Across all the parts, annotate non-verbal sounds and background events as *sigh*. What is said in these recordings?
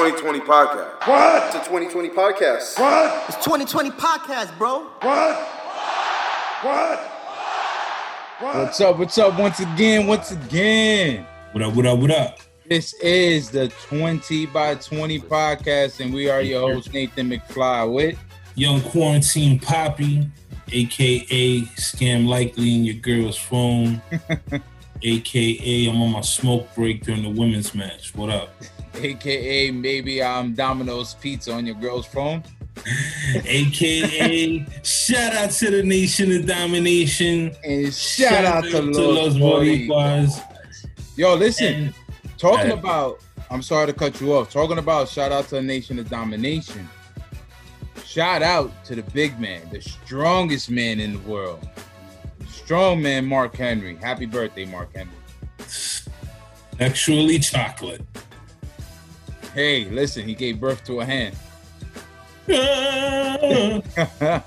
2020 podcast. What? It's a 2020 podcast. What? It's 2020 podcast, bro. What? What? What? What's up? What's up? Once again, once again. What up, what up, what up? This is the 20 by 20 podcast, and we are your host, Nathan McFly with Young Quarantine Poppy, aka Scam Likely in your girl's phone, *laughs* aka I'm on my smoke break during the women's match. What up? Aka maybe I'm Domino's Pizza on your girl's phone. aka shout out to the nation of domination. And shout, out, to Los Boricuas. Yo, listen, And- talking about, I'm sorry to cut you off, talking about shout out to the nation of domination. Shout out to the big man, the strongest man in the world. Strong man, Mark Henry. Happy birthday, Mark Henry. Actually, chocolate. Hey, listen, he gave birth to a hand. *laughs* yeah,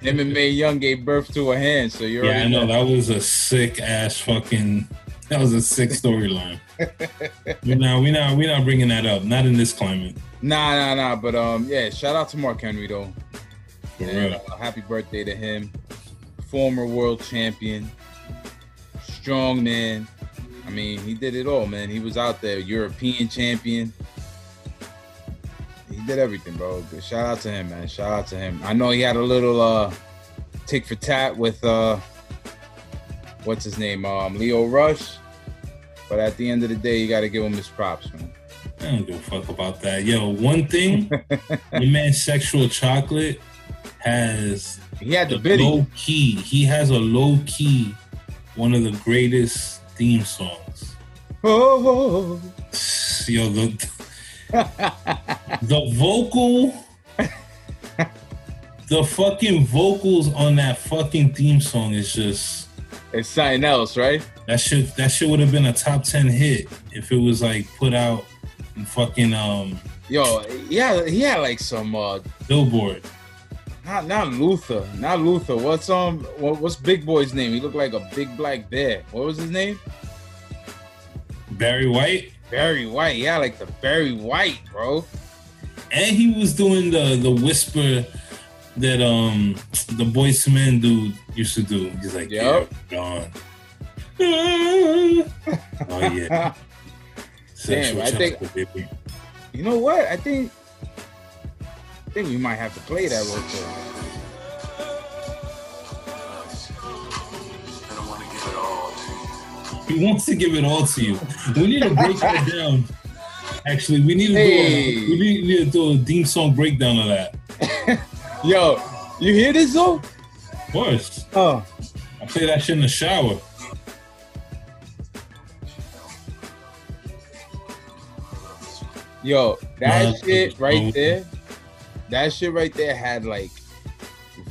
Him and Mae Young gave birth to a hand, so you're I know that was a sick ass fucking. That was a sick storyline. we not we not we not bringing that up. Not in this climate. Nah, nah, nah. But um, yeah, shout out to Mark Henry though. For And, real. uh, happy birthday to him. Former world champion, strong man. I mean, he did it all, man. He was out there, European champion. He did everything, bro. Shout out to him, man. Shout out to him. I know he had a little uh tick for tat with uh what's his name? Um Lio Rush. But at the end of the day, you gotta give him his props, man. I don't give a fuck about that. Yo, one thing, *laughs* the man Sexual Chocolate has He had the a biddy. low key. He has a low key, one of the greatest theme songs. Oh, Yo, the the vocal, the fucking vocals on that fucking theme song is just it's something else, right? that should that shit would have been a top ten hit if it was like put out in fucking um Yo, yeah, he had like some uh Billboard. not not Luther, not Luther. What's um what, what's Big Boy's name? He looked like a big black bear. What was his name? Barry White. Barry White. Yeah, like the Barry White, bro. and he was doing the the whisper that um the Boyz II Men dude used to do. He's like, Yep. yeah, gone. *laughs* oh yeah. *laughs* Sexual I think- baby. You know what? I think I think we might have to play that real quick. He wants to give it all to you. We need to break that *laughs* down. Actually, we need to Hey. do a, we need, need to do a theme song breakdown of that. *laughs* Yo, you hear this though? Of course. Oh. I play that shit in the shower. Yo, that Nah, shit right oh. there, that shit right there had like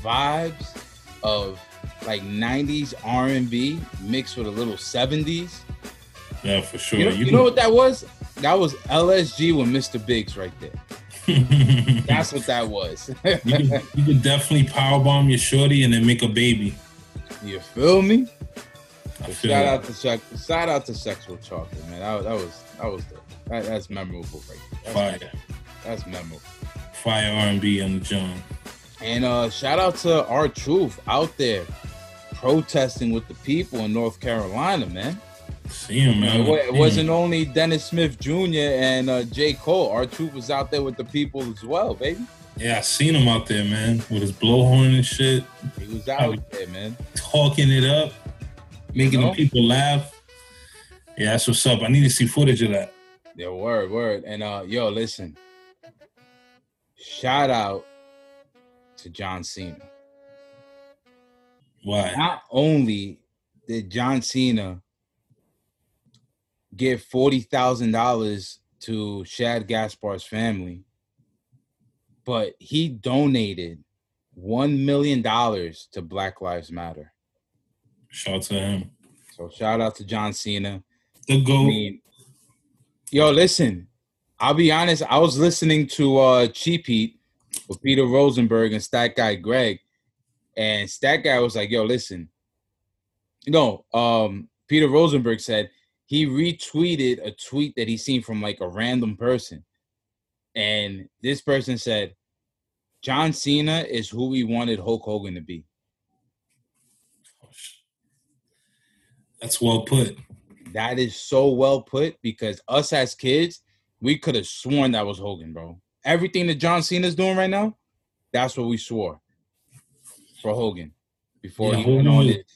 vibes of like 90s R&B mixed with a little 70s. Yeah, for sure. You know, you know what that was? That was LSG with Mr. Biggs right there. *laughs* That's what that was. you could, *laughs* you could definitely powerbomb your shorty and then make a baby. you feel me? Shout that. out to shout out to sexual chocolate, man. That, that was that was that, that's memorable right there. That's, fire, that's memorable. fire R and B on the John. And uh shout out to our truth out there protesting with the people in North Carolina, man. See him, man. It, it wasn't him. only Dennis Smith Jr. and uh, J. Cole. Our troop was out there with the people as well, baby. Yeah, I seen him out there, man, with his blowhorn and shit, He was out there, man. talking it up, making know? the people laugh. Yeah, that's what's up. I need to see footage of that. Yeah, word, word. And uh, yo, listen. Shout out to John Cena. Why? Not only did John Cena give forty thousand dollars to Shad Gaspard's family, but he donated one million dollars to Black Lives Matter. Shout out to him. So shout out to John Cena. The I mean, yo, listen. I'll be honest. I was listening to uh Cheap Heat with Peter Rosenberg and Stat Guy Greg, and Stat Guy was like, "Yo, listen." No, um, Peter Rosenberg said he retweeted a tweet that he seen from like a random person, and this person said, John Cena is who we wanted Hulk Hogan to be. That's well put. That is so well put because us as kids, we could have sworn that was Hogan, bro. Everything that John Cena's doing right now, that's what we swore for Hogan before Yeah, he Hogan went on was- it.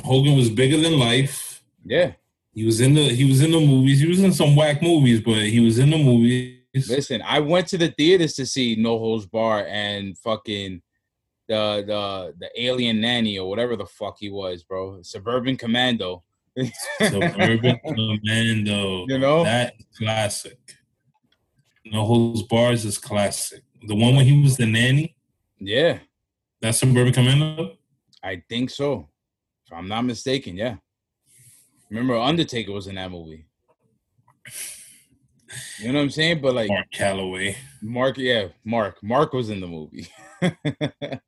*clears throat* Hogan was bigger than life. Yeah. He was in the he was in the movies. He was in some whack movies, but he was in the movies. Listen, I went to the theaters to see No Holds Bar and fucking the the the alien nanny or whatever the fuck he was, bro. Suburban Commando. Suburban *laughs* Commando. You know? That classic. No Holds Bars is classic. The one when he was the nanny, yeah, that's Suburban Commando. I think so. If I'm not mistaken, yeah. Remember Undertaker was in that movie. You know what I'm saying? But like Mark Calloway. Mark, yeah, Mark. Mark was in the movie. *laughs*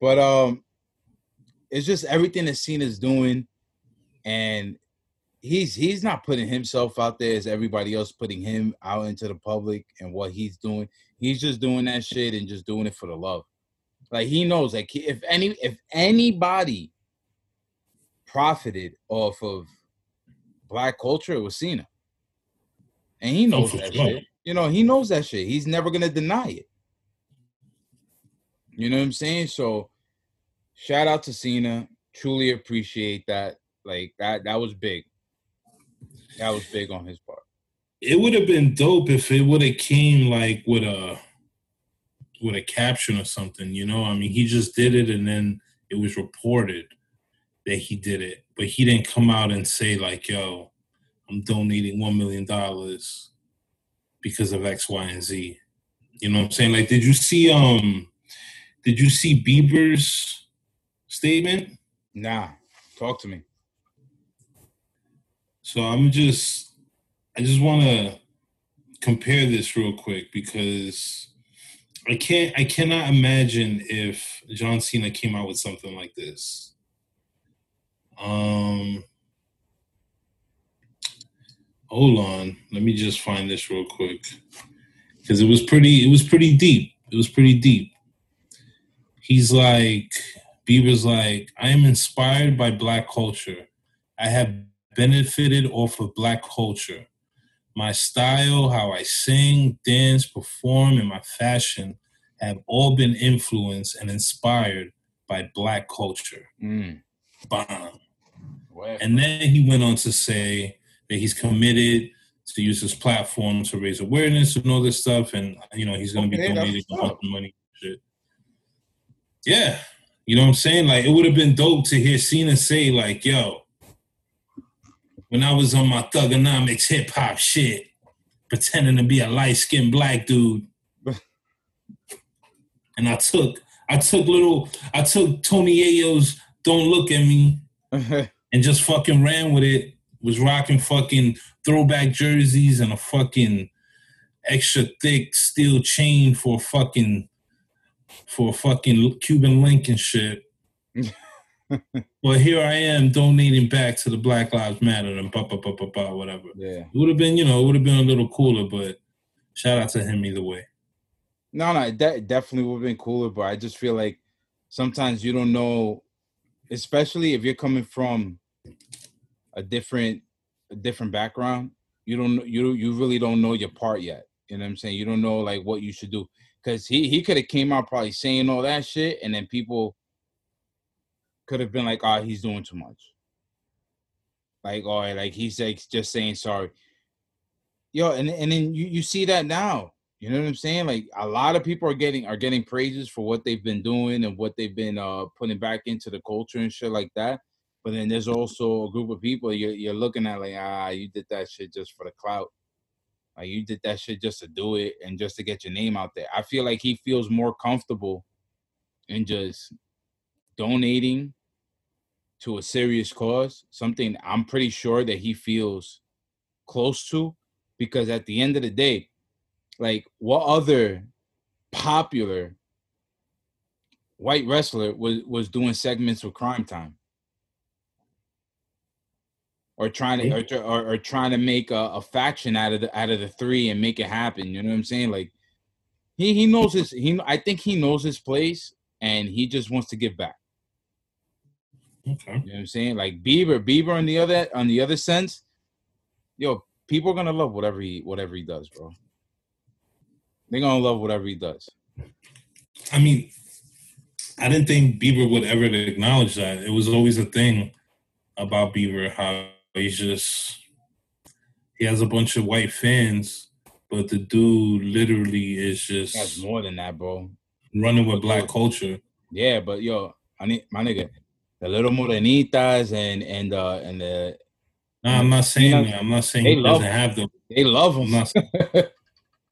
but um it's just everything that Cena's doing, and he's he's not putting himself out there as everybody else putting him out into the public and what he's doing. He's just doing that shit and just doing it for the love. Like he knows, like if any if anybody profited off of black culture, it was Cena. And he oh, knows that sure. shit. You know, he knows that shit. He's never gonna deny it. You know what I'm saying? So shout out to Cena. Truly appreciate that. Like that that was big. That was big on his part. It would have been dope if it would have came like with a with a caption or something, you know? I mean, he just did it and then it was reported that he did it, but he didn't come out and say like, "Yo, I'm donating 1 million dollars because of X, Y, and Z." You know what I'm saying? Like did you see um did you see Bieber's statement? Nah, talk to me. So I'm just, I just want to compare this real quick because I can't, I cannot imagine if John Cena came out with something like this. Um, hold on, let me just find this real quick because it was pretty, it was pretty deep. It was pretty deep. He's like, Bieber's like, I am inspired by black culture. I have benefited off of black culture. My style, how I sing, dance, perform, and my fashion have all been influenced and inspired by black culture. Mm. Bomb. And then he went on to say that he's committed to use his platform to raise awareness and all this stuff. And, you know, he's going to be Okay, that's donating a bunch of money. Shit. Yeah. You know what I'm saying? Like, it would have been dope to hear Cena say, like, yo, when I was on my Thuganomics hip hop shit, pretending to be a light skinned black dude. *laughs* and I took, I took little, I took Tony Yayo's Don't Look at Me *laughs* and just fucking ran with it. Was rocking fucking throwback jerseys and a fucking extra thick steel chain for a fucking for a fucking Cuban link and shit. *laughs* *laughs* well, here I am donating back to the Black Lives Matter and blah blah blah blah blah whatever. yeah. It would have been, you know, it would have been a little cooler, but shout out to him either way. No, no, that definitely would have been cooler, but I just feel like sometimes you don't know, especially if you're coming from a different a different background, you don't you you really don't know your part yet. You know what I'm saying? You don't know like what you should do. Cause he he could have came out probably saying all that shit, and then people could have been like, oh, he's doing too much. Like, oh, like he's like just saying sorry. Yo, and and then you, you see that now. You know what I'm saying? Like a lot of people are getting are getting praises for what they've been doing and what they've been uh putting back into the culture and shit like that. But then there's also a group of people you're you're looking at like ah you did that shit just for the clout. Like you did that shit just to do it and just to get your name out there. I feel like he feels more comfortable in just donating to a serious cause, something I'm pretty sure that he feels close to because at the end of the day, like what other popular white wrestler was was doing segments with Cryme Tyme or trying to or, or, or trying to make a, a faction out of the out of the three and make it happen you know what i'm saying like He he knows his he I think he knows his place and he just wants to give back. Okay. You know what I'm saying? Like Bieber, Bieber on the other on the other sense, yo, people are gonna love whatever he whatever he does, bro. They're gonna love whatever he does. I mean, I didn't think Bieber would ever acknowledge that. It was always a thing about Bieber how he's just he has a bunch of white fans, but the dude literally is just That's more than that, bro. running with black culture. Yeah, but yo, I need my nigga, the little morenitas and and uh and the No, I'm not saying that. I'm not saying they he doesn't have them. they love I'm him. *laughs*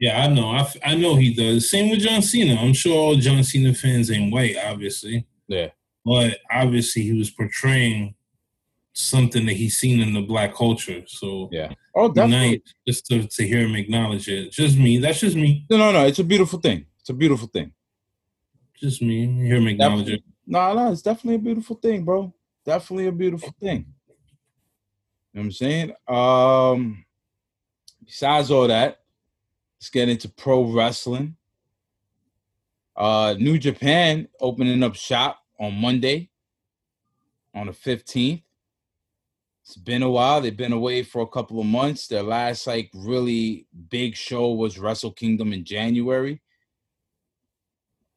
Yeah, I know. I know he does. Same with John Cena. I'm sure all John Cena fans ain't white, obviously. yeah, But obviously he was portraying something that he's seen in the black culture. So yeah. Oh, definitely. nice just to, to hear him acknowledge it. Just me. That's just me. No, no, no. It's a beautiful thing. It's a beautiful thing. Just me. Hear him acknowledge it. No, no, it's definitely a beautiful thing, bro. Definitely a beautiful thing. You know what I'm saying? Um besides all that, let's get into pro wrestling. Uh New Japan opening up shop on Monday on the 15th. It's been a while. They've been away for a couple of months. Their last like really big show was Wrestle Kingdom in January.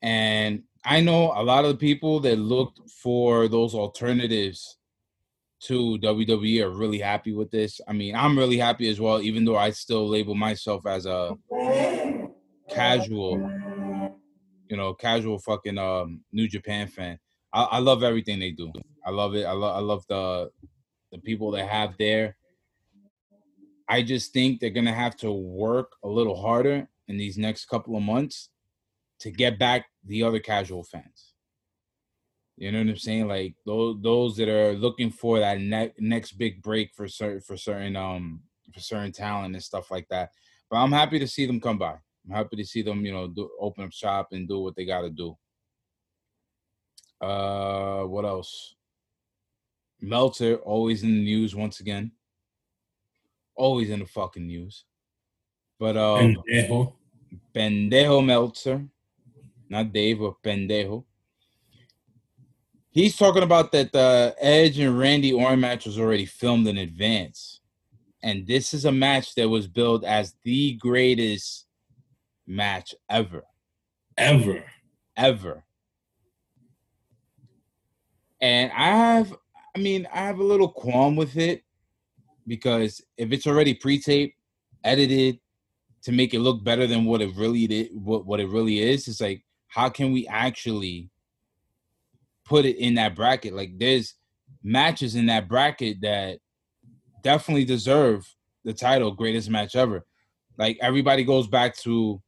And I know a lot of the people that looked for those alternatives to WWE are really happy with this. I mean, I'm really happy as well, even though I still label myself as a casual, you know, casual fucking um New Japan fan. I, I love everything they do. I love it. I love I love the the people they have there. I just think they're gonna have to work a little harder in these next couple of months to get back the other casual fans. You know what I'm saying? Like those those that are looking for that ne- next big break for certain for certain um for certain talent and stuff like that. But I'm happy to see them come by. I'm happy to see them, you know, do, open up shop and do what they got to do. Uh, what else? Meltzer always in the news once again. Always in the fucking news. But um, Pendejo. Pendejo Meltzer, not Dave, but Pendejo. He's talking about that the Edge and Randy Orton match was already filmed in advance. And this is a match that was billed as the greatest match ever. Ever. Ever. And I have, I mean, I have a little qualm with it because if it's already pre-taped, edited to make it look better than what it really did, what, what it really is, it's like, how can we actually put it in that bracket? Like there's matches in that bracket that definitely deserve the title greatest match ever. Like everybody goes back to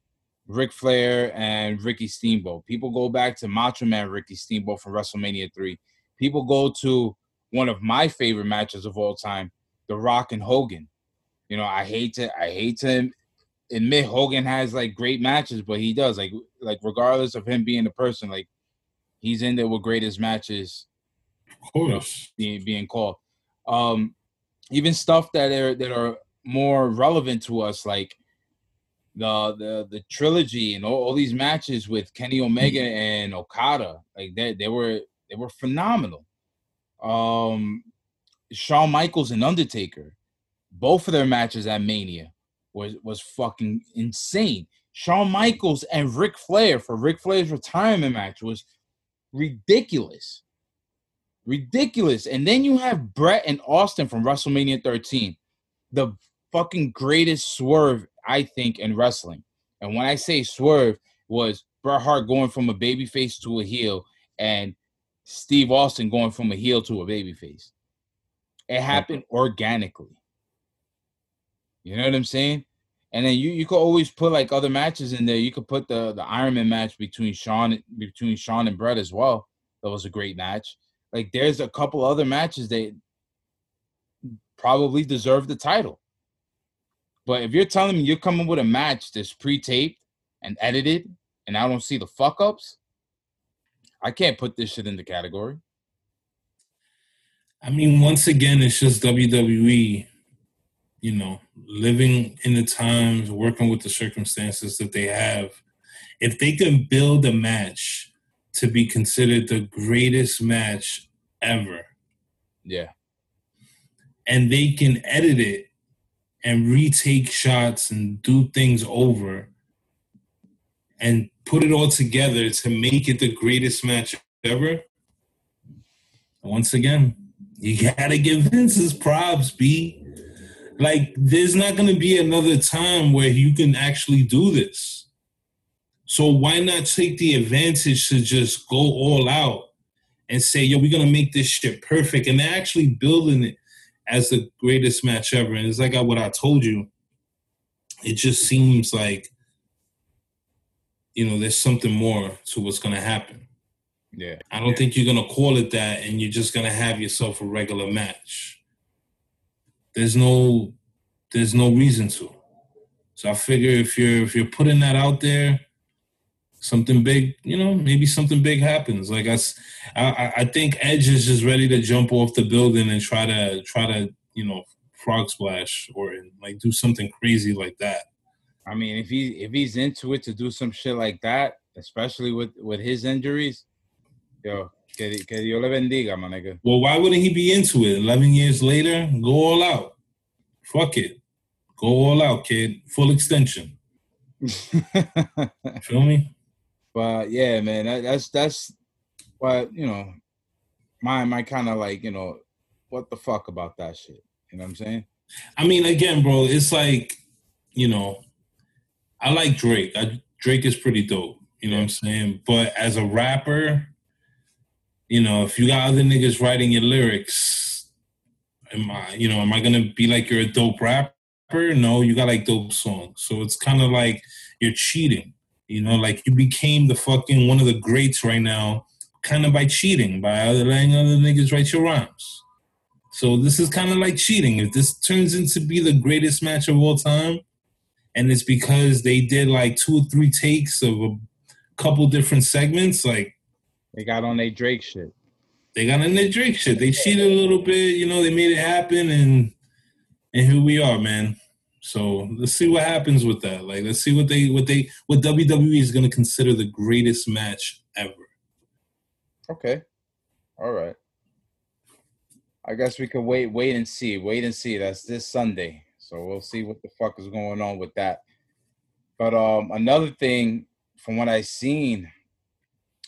Ric Flair and Ricky Steamboat. People go back to Macho Man Ricky Steamboat from WrestleMania 3. People go to one of my favorite matches of all time, The Rock and Hogan. You know, I hate to I hate to admit Hogan has like great matches, but he does like like regardless of him being a person, like he's in there with greatest matches Of course. being being called. Um, even stuff that are that are more relevant to us, like the the the trilogy and all, all these matches with Kenny Omega and Okada, like they they were they were phenomenal. Um, Shawn Michaels and Undertaker, both of their matches at Mania was was fucking insane. Shawn Michaels and Ric Flair for Ric Flair's retirement match was ridiculous ridiculous. And then you have Bret and Austin from WrestleMania 13, the fucking greatest swerve I think in wrestling. And when I say swerve, was Bret Hart going from a babyface to a heel, and Steve Austin going from a heel to a babyface. It happened organically. You know what I'm saying? And then you you could always put like other matches in there. You could put the the Iron Man match between Shawn between Shawn and Bret as well. That was a great match. Like there's a couple other matches that probably deserve the title. But if you're telling me you're coming with a match that's pre-taped and edited, and I don't see the fuck ups, I can't put this shit in the category. I mean, once again, it's just WWE, you know, living in the times, working with the circumstances that they have. if they can build a match to be considered the greatest match ever, Yeah. and they can edit it and retake shots and do things over and put it all together to make it the greatest match ever. Once again, you gotta give Vince his props, B. Like, there's not gonna be another time where you can actually do this. So why not take the advantage to just go all out and say, yo, we're gonna make this shit perfect, and they're actually building it as the greatest match ever. And it's like what I told you. It just seems like you know there's something more to what's gonna happen. Yeah. I don't think you're gonna call it that, and you're just gonna have yourself a regular match. There's no, there's no reason to. So I figure if you're if you're putting that out there, something big, you know, maybe something big happens. Like I, I think Edge is just ready to jump off the building and try to try to you know frog splash or like do something crazy like that. I mean, if he if he's into it to do some shit like that, especially with with his injuries, yo, que, que Dios le bendiga, my nigga. Well, why wouldn't he be into it? Eleven years later, go all out. Fuck it, go all out, kid. Full extension. *laughs* Feel me? but yeah, man, that, that's that's what you know. My my kind of like you know, what the fuck about that shit? You know what I'm saying? I mean, again, bro, it's like, you know, I like Drake. I, Drake is pretty dope. You know what I'm saying? But as a rapper, you know, if you got other niggas writing your lyrics, am I, you know, am I gonna be like you're a dope rapper? No, you got like dope songs. So it's kind of like you're cheating. You know, like you became the fucking one of the greats right now, kind of by cheating, by letting other niggas write your rhymes. So this is kind of like cheating. If this turns into be the greatest match of all time, and it's because they did like two or three takes of a couple different segments, like They got on their Drake shit. they got in their Drake shit. They cheated a little bit, you know. They made it happen, and and here we are, man. So let's see what happens with that. Like, let's see what they what they what WWE is going to consider the greatest match ever. Okay. All right. I guess we could wait, wait and see, wait and see. That's this Sunday, so we'll see what the fuck is going on with that. But um, another thing from what I seen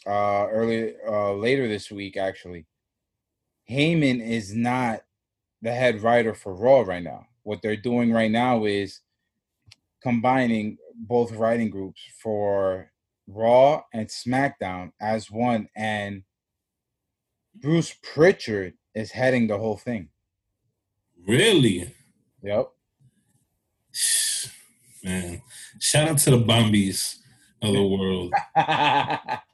uh early uh later this week, actually, Heyman is not the head writer for Raw right now. What they're doing right now is combining both writing groups for Raw and SmackDown as one, and Bruce Prichard is heading the whole thing. Really, Yep. man. Shout out to the Bombies of the world. *laughs*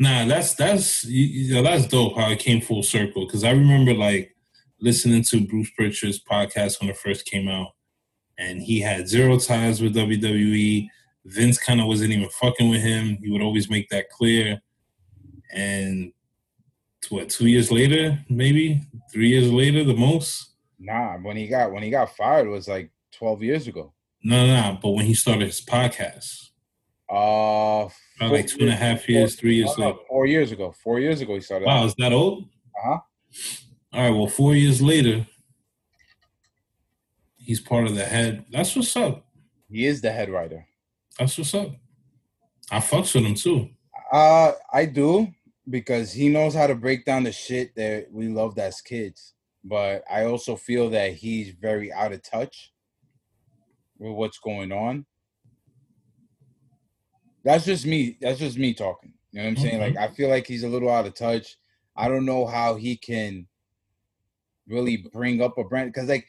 Nah, that's that's you- you know, that's dope how it came full circle. Because I remember like listening to Bruce Prichard's podcast when it first came out, and he had zero ties with WWE. Vince kind of wasn't even fucking with him. He would always make that clear. And what two years later, maybe three years later, the most. nah, when he got when he got fired was like twelve years ago. No, no, no. But when he started his podcast, Uh, about like two and a half years, three years no, no, later. four years ago. Four years ago he started. Wow, is that old? Uh-huh. All right. Well, four years later, he's part of the head. That's what's up. He is the head writer. That's what's up. I fucks with him too. Uh, I do because he knows how to break down the shit that we loved as kids. But I also feel that he's very out of touch with what's going on. That's just me. That's just me talking. You know what I'm saying? Mm-hmm. Like I feel like he's a little out of touch. I don't know how he can really bring up a brand because like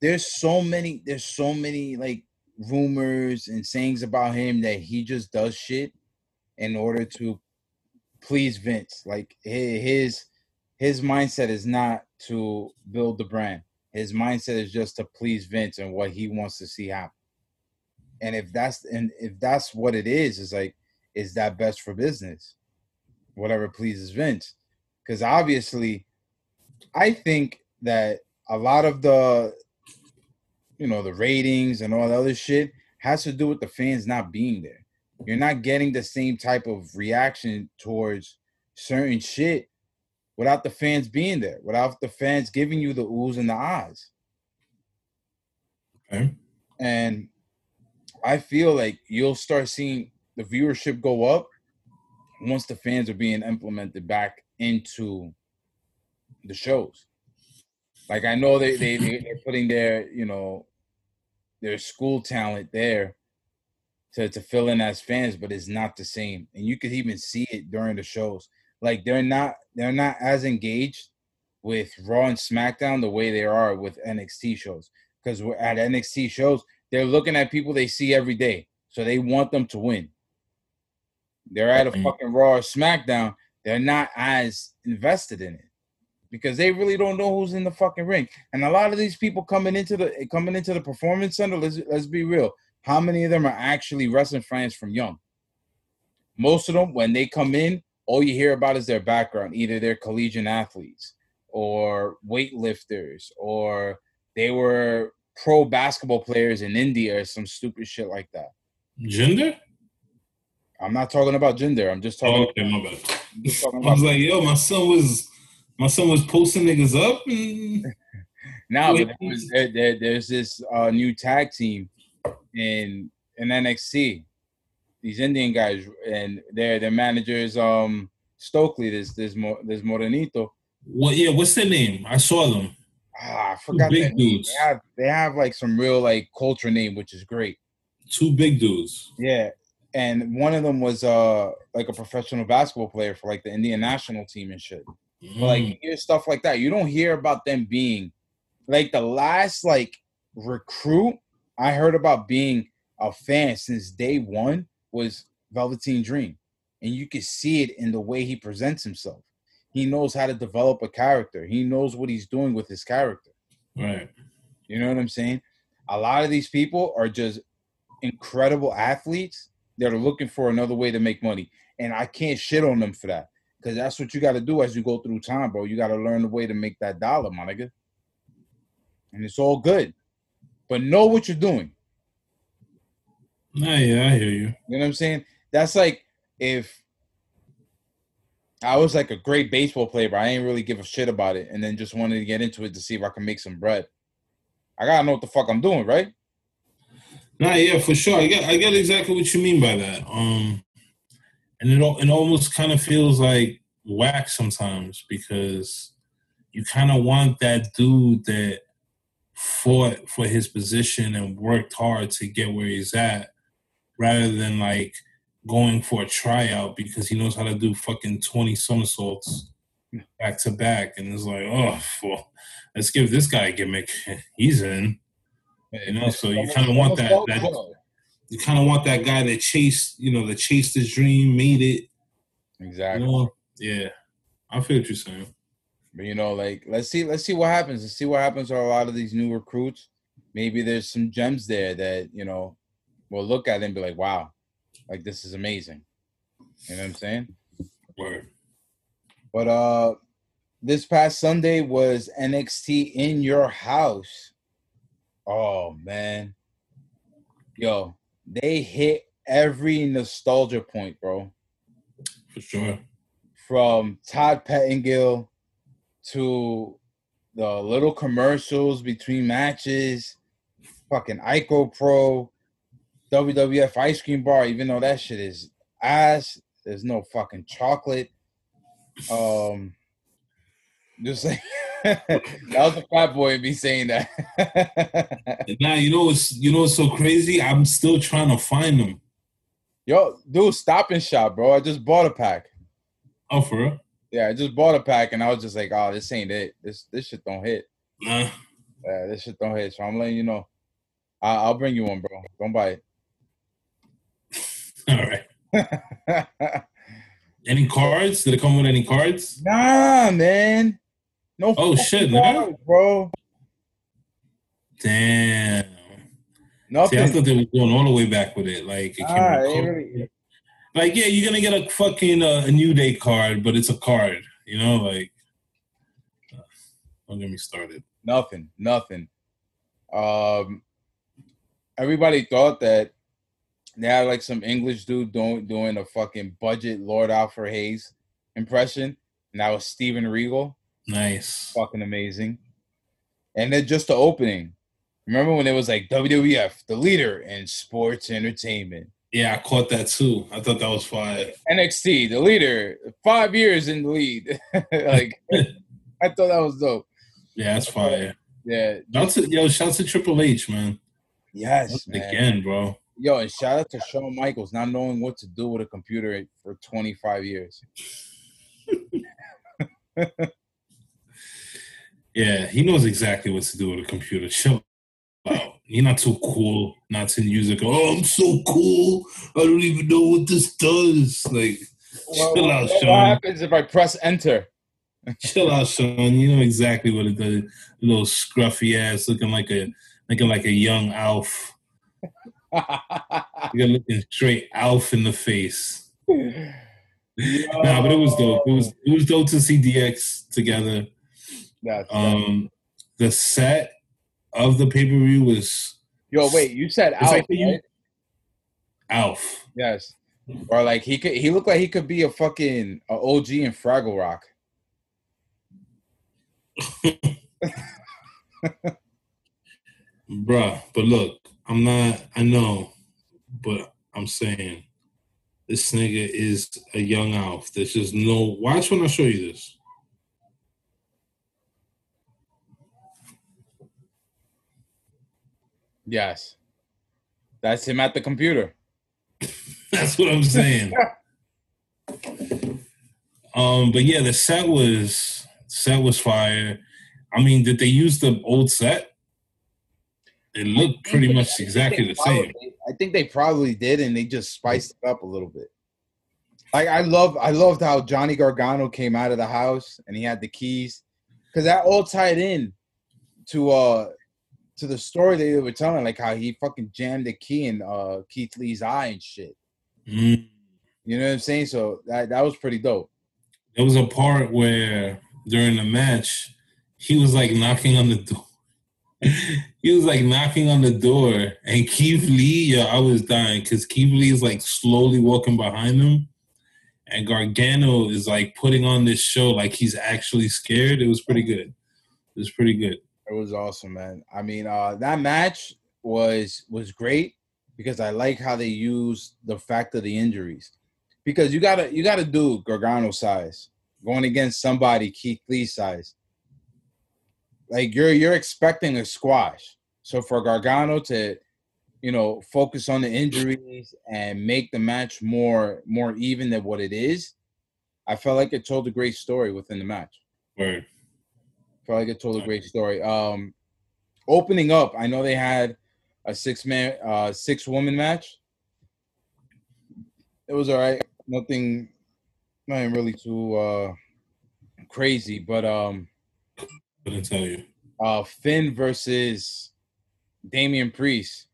there's so many there's so many like rumors and sayings about him that he just does shit in order to please Vince. Like his his mindset is not to build the brand. His mindset is just to please Vince and what he wants to see happen. And if that's and if that's what it is, is like, is that best for business? Whatever pleases Vince. Because obviously, I think that a lot of the you know the ratings and all the other shit has to do with the fans not being there. you're not getting the same type of reaction towards certain shit without the fans being there, without the fans giving you the oohs and the ahs. Okay. And I feel like you'll start seeing the viewership go up once the fans are being implemented back into the shows. Like I know they they they're putting their you know their school talent there to to fill in as fans, but it's not the same. And you could even see it during the shows. Like they're not they're not as engaged with Raw and SmackDown the way they are with NXT shows. Because we're at NXT shows, they're looking at people they see every day, so they want them to win. They're at a fucking Raw or SmackDown. They're not as invested in it because they really don't know who's in the fucking ring. And a lot of these people coming into the coming into the performance center, let's let's be real. How many of them are actually wrestling fans from young? Most of them, when they come in, all you hear about is their background. Either they're collegiate athletes or weightlifters, or they were pro basketball players in India or some stupid shit like that. Gender? I'm not talking about gender. I'm just Oh, talking, okay, my bad. I'm just talking *laughs* I was like, yo, my son was my son was posting niggas up and *laughs* now. Wait. there *laughs* there, there- there's this uh, new tag team in in NXT. These Indian guys and their their managers um Stokely. There's there's Mo, there's Morenito. what yeah, what's their name? I saw them. Ah, I forgot big dudes. They have they have like some real like culture name, which is great. Two big dudes. Yeah, and one of them was uh like a professional basketball player for like the Indian national team and shit. But like Mm. you hear stuff like that. You don't hear about them being like the last like recruit I heard about being a fan since day one was Velveteen Dream. And you can see it in the way he presents himself. He knows how to develop a character. He knows what he's doing with his character. right. You know what I'm saying? A lot of these people are just incredible athletes that are looking for another way to make money. And I can't shit on them for that. Because that's what you got to do as you go through time, bro. You got to learn the way to make that dollar, my nigga. And it's all good. But know what you're doing. Nah, yeah, I hear you. You know what I'm saying? That's like if I was like a great baseball player, but I ain't really give a shit about it, and then just wanted to get into it to see if I can make some bread. I gotta know what the fuck I'm doing, right? Nah, yeah, for sure. I get I get exactly what you mean by that. Um and it it almost kind of feels like whack sometimes because you kind of want that dude that fought for his position and worked hard to get where he's at rather than like going for a tryout because he knows how to do fucking 20 somersaults back to back. And it's like oh well, let's give this guy a gimmick. *laughs* He's in. You know so you kind of want that, that you kind of want that guy that chased you know that chased his dream made it. You Exactly. know? Yeah. I feel what you're saying. But you know, like let's see, let's see what happens. Let's see what happens to a lot of these new recruits. Maybe there's some gems there that you know will look at and be like, "Wow, like this is amazing." You know what I'm saying? Word. But uh, this past Sunday was NXT in your house. Oh man, yo, they hit every nostalgia point, bro. for sure from Todd Pettengill to the little commercials between matches, fucking Ico Pro, WWF ice cream bar, even though that shit is ass. There's no fucking chocolate. Um just like *laughs* that was a fat boy be saying that. now you know what's you know what's so crazy i'm still trying to find them Yo, dude, stop and shop, bro. I just bought a pack. oh for real Yeah, I just bought a pack and I was just like, oh, this ain't it. This this shit don't hit. nah Yeah, this shit don't hit. So I'm letting you know. I, I'll bring you one, bro. Don't buy all right *laughs* any cards did it come with any cards nah, man. No. Oh, shit, man. cards, bro. damn Nothing. See, I thought they were going all the way back with it. Like, it came Ah, really- like, yeah, you're gonna get a fucking uh, a new day card, but it's a card. You know, like, uh, don't get me started. Nothing. Nothing. Um. Everybody thought that they had like some English dude doing doing a fucking budget Lord Alfred Hayes impression, and that was Steven Regal. Nice. Fucking amazing. And then just the opening. Remember when it was like WWF, the leader in sports entertainment. Yeah, I caught that too. I thought that was fire. NXT, the leader, five years in the lead. *laughs* like I thought that was dope. Yeah, that's fire. Yeah. Shout to, yo, shout to Triple H, man. Yes, man. Again, bro. Yo, and shout out to Shawn Michaels not knowing what to do with a computer for 25 years. *laughs* Yeah, he knows exactly what to do with a computer. Chill out. You're not too cool not to use it. Oh, I'm so cool. I don't even know what this does. Like, Well, chill out, what, what happens if I press enter? *laughs* Chill out, Shawn. You know exactly what it does. Little scruffy ass, looking like a looking like a young Alf. You're looking straight Alf in the face. Nah, but it was dope. It was it was dope to see DX together. That's- Um, the set of the pay per view was Yo, wait, you said Alf, like right? Alf. Yes. Or like he could he looked like he could be a fucking a OG in Fraggle Rock. *laughs* Bruh, but look, I'm not, I know, but I'm saying this nigga is a young Alf. There's just no, watch when I show you this. Yes. That's him at the computer. *laughs* That's what I'm saying. *laughs* um, but yeah, the set was, set was fire. I mean, did they use the old set? It looked pretty much exactly the same. I think they probably did, and they just spiced it up a little bit. Like I love, I loved how Johnny Gargano came out of the house and he had the keys, because that all tied in to uh to the story they were telling, like how he fucking jammed the key in uh Keith Lee's eye and shit. Mm. You know what I'm saying? So that that was pretty dope. There was a part where during the match, he was like knocking on the door. He was like knocking on the door, and Keith Lee, yo, I was dying because Keith Lee is like slowly walking behind him, and Gargano is like putting on this show like he's actually scared. It was pretty good. It was pretty good. It was awesome, man. I mean, uh that match was was great because I like how they used the fact of the injuries. Because you gotta you gotta do Gargano size going against somebody Keith Lee size. Like you're you're expecting a squash. So for Gargano to, you know, focus on the injuries and make the match more more even than what it is, I felt like it told a great story within the match. Word. felt like it told a great story. Um, opening up, I know they had a six man, uh, six woman match. It was all right. Nothing, nothing really too uh crazy, but um, Couldn't tell you. uh, Finn versus Damian Priest.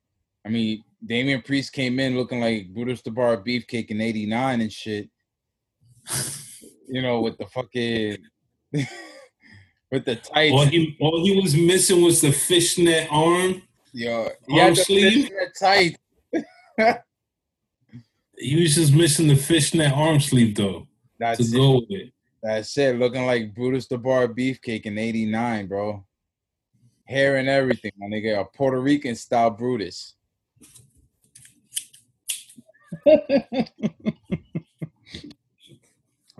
I mean, Damian Priest came in looking like Brutus the Barber Beefcake in '89 and shit. *laughs* You know, with the fucking *laughs* with the tights. All he all he was missing was the fishnet arm. Yo, he Arm had the sleeve? fishnet tight. *laughs* He was just missing the fishnet arm sleeve though to it. go with it. That's it. Looking like Brutus the Barber Beefcake in '89, bro. Hair and everything, my nigga. A Puerto Rican style Brutus. *laughs*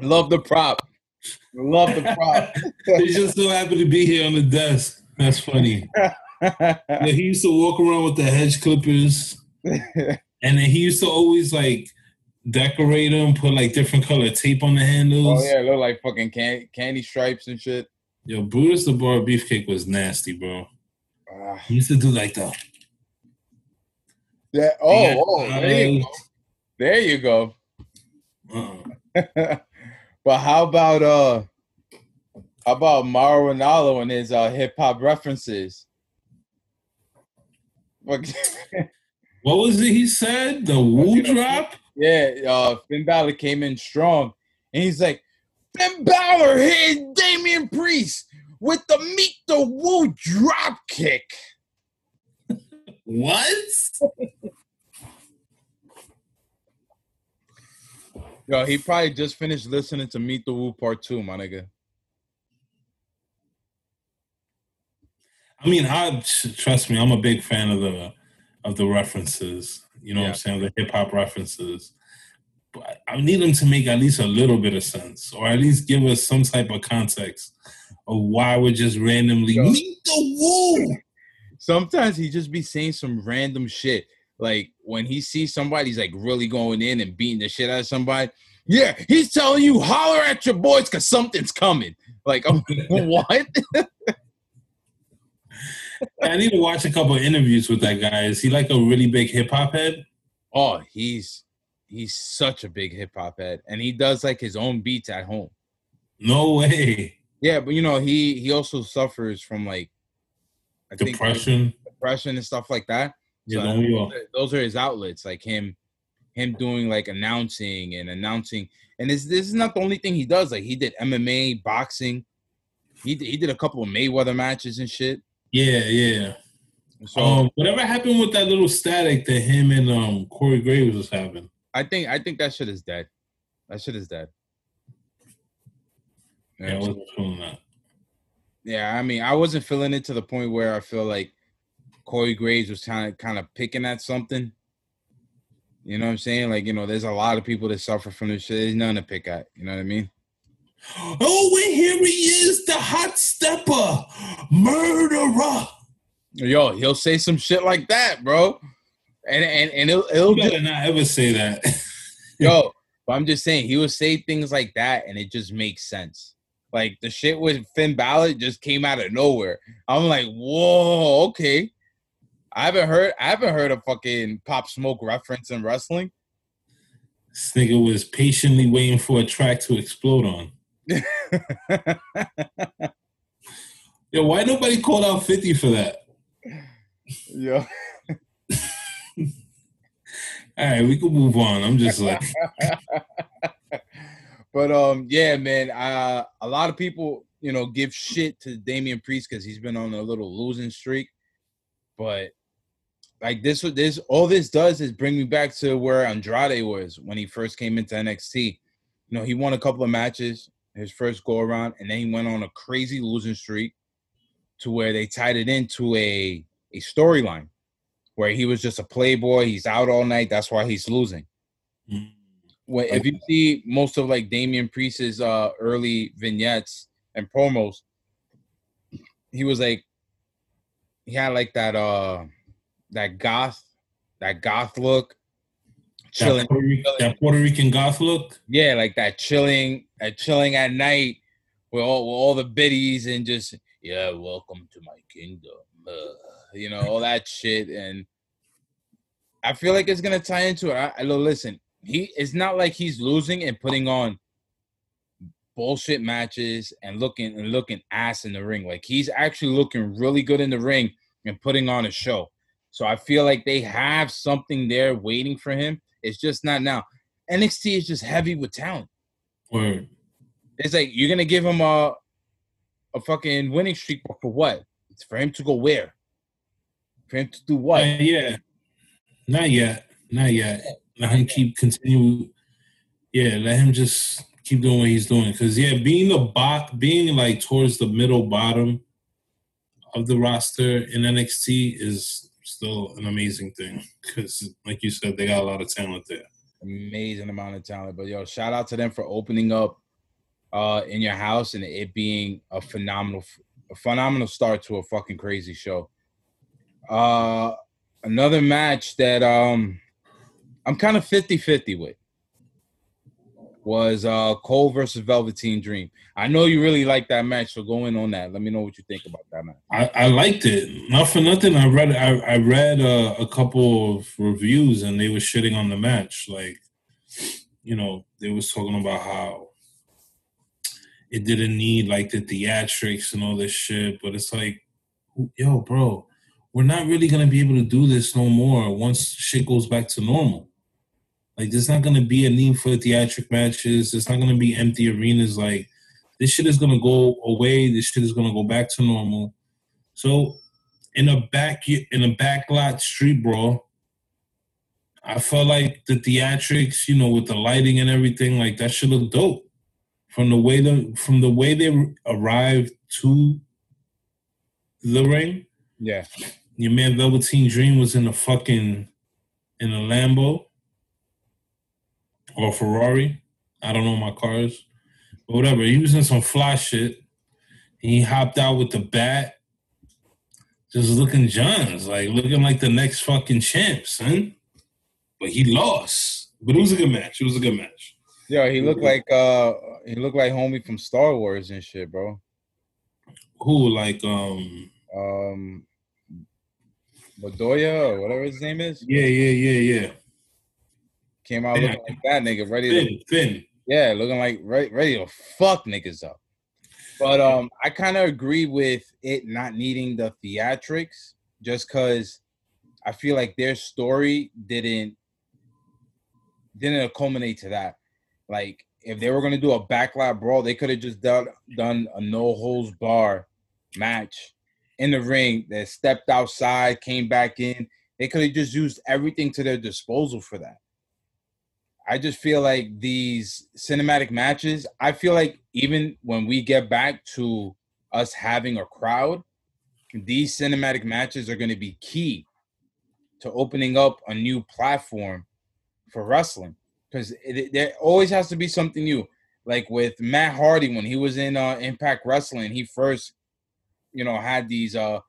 Love the prop. Love the prop. *laughs* He just so happened to be here on the desk. That's funny. *laughs* Yeah, he used to walk around with the hedge clippers, and then he used to always like decorate them, put like different color tape on the handles. oh yeah, look like fucking can- candy stripes and shit. Yo, Brutus the Barber Beefcake was nasty, bro. Ah. He used to do like the. yeah. Oh, oh, there you go. Uh, There you go. uh-uh. *laughs* but how about uh how about Mauro Ranallo and his uh hip hop references? What- *laughs* What was it he said? The woo drop? Yeah, uh Finn Balor came in strong and he's like, Finn Balor hit Damian Priest with the meet the woo drop kick. What? *laughs* Yo, he probably just finished listening to Meet the Woo Part Two, my nigga. I mean, I trust me. I'm a big fan of the of the references. You know Yeah. what I'm saying? The hip hop references. But I need them to make at least a little bit of sense, or at least give us some type of context of why we're just randomly Yo. meet the woo. Sometimes he just be saying some random shit. Like when he sees somebody's like really going in and beating the shit out of somebody. Yeah, he's telling you holler at your boys because something's coming. Like, *laughs* what? *laughs* I need to watch a couple of interviews with that guy. Is he like a really big hip hop head? Oh, he's he's such a big hip hop head, and he does like his own beats at home. No way. Yeah, but you know he he also suffers from like I think, like, Depression. depression and stuff like that. Yeah, So, don't those are his outlets, like him him doing like announcing and announcing. And this this is not the only thing he does. Like he did MMA, boxing. He he did a couple of Mayweather matches and shit. Yeah, yeah. So Um, whatever happened with that little static that him and um Corey Graves was having? I think I think that shit is dead. That shit is dead. Yeah, I wasn't feeling that. Yeah, I mean, I wasn't feeling it to the point where I feel like Corey Graves was kind of kind of picking at something. You know what I'm saying? Like, you know, there's a lot of people that suffer from this shit. There's nothing to pick at. You know what I mean? Oh, and here he is, the hot stepper, murderer. Yo, he'll say some shit like that, bro. And and and it'll, it'll You just, better not ever say that. *laughs* yo. But I'm just saying, he would say things like that, and it just makes sense. Like the shit with Finn Balor just came out of nowhere. I'm like, whoa, okay. I haven't heard I haven't heard a fucking pop smoke reference in wrestling. this nigga was patiently waiting for a track to explode on. *laughs* Yo, why nobody called out 50 for that? yeah. *laughs* All right, we can move on. I'm just like, *laughs* But um, yeah, man. Uh, a lot of people, you know, give shit to Damian Priest because he's been on a little losing streak. But like this, this all this does is bring me back to where Andrade was when he first came into NXT. You know, he won a couple of matches his first go around, and then he went on a crazy losing streak to where they tied it into a a storyline where he was just a playboy. He's out all night. That's why he's losing mm, when if you see most of like Damian Priest's uh early vignettes and promos, he was like he had like that uh that goth that goth look chilling that, Puerto Rican, that Puerto Rican goth look. yeah like that chilling at chilling at night with all with all the biddies and just yeah welcome to my kingdom uh, you know all that shit and I feel like it's gonna tie into it. I, I listen, he it's not like he's losing and putting on bullshit matches and looking and looking ass in the ring. Like he's actually looking really good in the ring and putting on a show. So I feel like they have something there waiting for him. It's just not now. NXT is just heavy with talent. Word. It's like you're gonna give him a a fucking winning streak, for what? It's for him to go where? For him to do what? Yeah. Not yet. Not yet. Let him keep continue. Yeah, let him just keep doing what he's doing. Cause yeah, being the bot, being like towards the middle bottom of the roster in NXT is still an amazing thing. Cause like you said, they got a lot of talent there. amazing amount of talent. But yo, shout out to them for opening up uh in your house and it being a phenomenal a phenomenal start to a fucking crazy show. Uh another match that um I'm kind of 50-50 with was uh Cole versus Velveteen Dream. I know you really like that match, so go in on that. Let me know what you think about that match. I, I liked it. Not for nothing. I read I, I read uh, a couple of reviews and they were shitting on the match. Like, you know, they was talking about how it didn't need like the theatrics and all this shit. But it's like, yo, bro, we're not really gonna be able to do this no more once shit goes back to normal. Like, there's not gonna be a need for theatric matches. There's not gonna be empty arenas. Like, this shit is gonna go away. This shit is gonna go back to normal. So, in a back in a backlot street brawl, I felt like the theatrics, you know, with the lighting and everything, like that should look dope. From the way the from the way they arrived to the ring, Yeah. your man Velveteen Dream was in a fucking in a Lambo or Ferrari. I don't know my cars, but whatever. He was in some fly shit. He hopped out with the bat, just looking Johns, like looking like the next fucking champ, son. But he lost. But it was a good match. It was a good match. Yeah, he looked like uh he looked like homie from Star Wars and shit, bro. Who like um Um Bedoya or whatever his name is. yeah yeah yeah yeah Came out Yeah. looking like that nigga, ready to Finn Finn Yeah, looking like ready, ready to fuck niggas up. But um, I kind of agree with it not needing the theatrics, just because I feel like their story didn't didn't culminate to that. Like, if they were gonna do a backlot brawl, they could have just done done a no holds bar match in the ring that stepped outside, came back in. They could have just used everything to their disposal for that. I just feel like these cinematic matches, I feel like even when we get back to us having a crowd, these cinematic matches are going to be key to opening up a new platform for wrestling because there always has to be something new. Like with Matt Hardy when he was in uh, Impact Wrestling, he first, you know, had these uh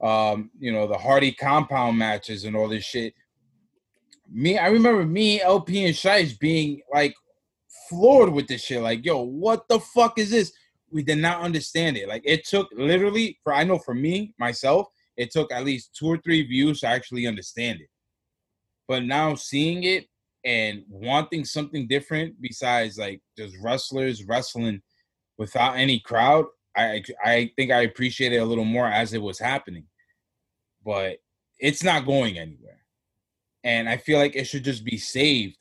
um, you know, the Hardy compound matches and all this shit me, I remember me, LP, and Shice being like floored with this shit. Like, yo, what the fuck is this? We did not understand it. Like, it took literally for I know for me myself, it took at least two or three views to actually understand it. But now seeing it and wanting something different besides like just wrestlers wrestling without any crowd, I I think I appreciate it a little more as it was happening. But it's not going anywhere and I feel like it should just be saved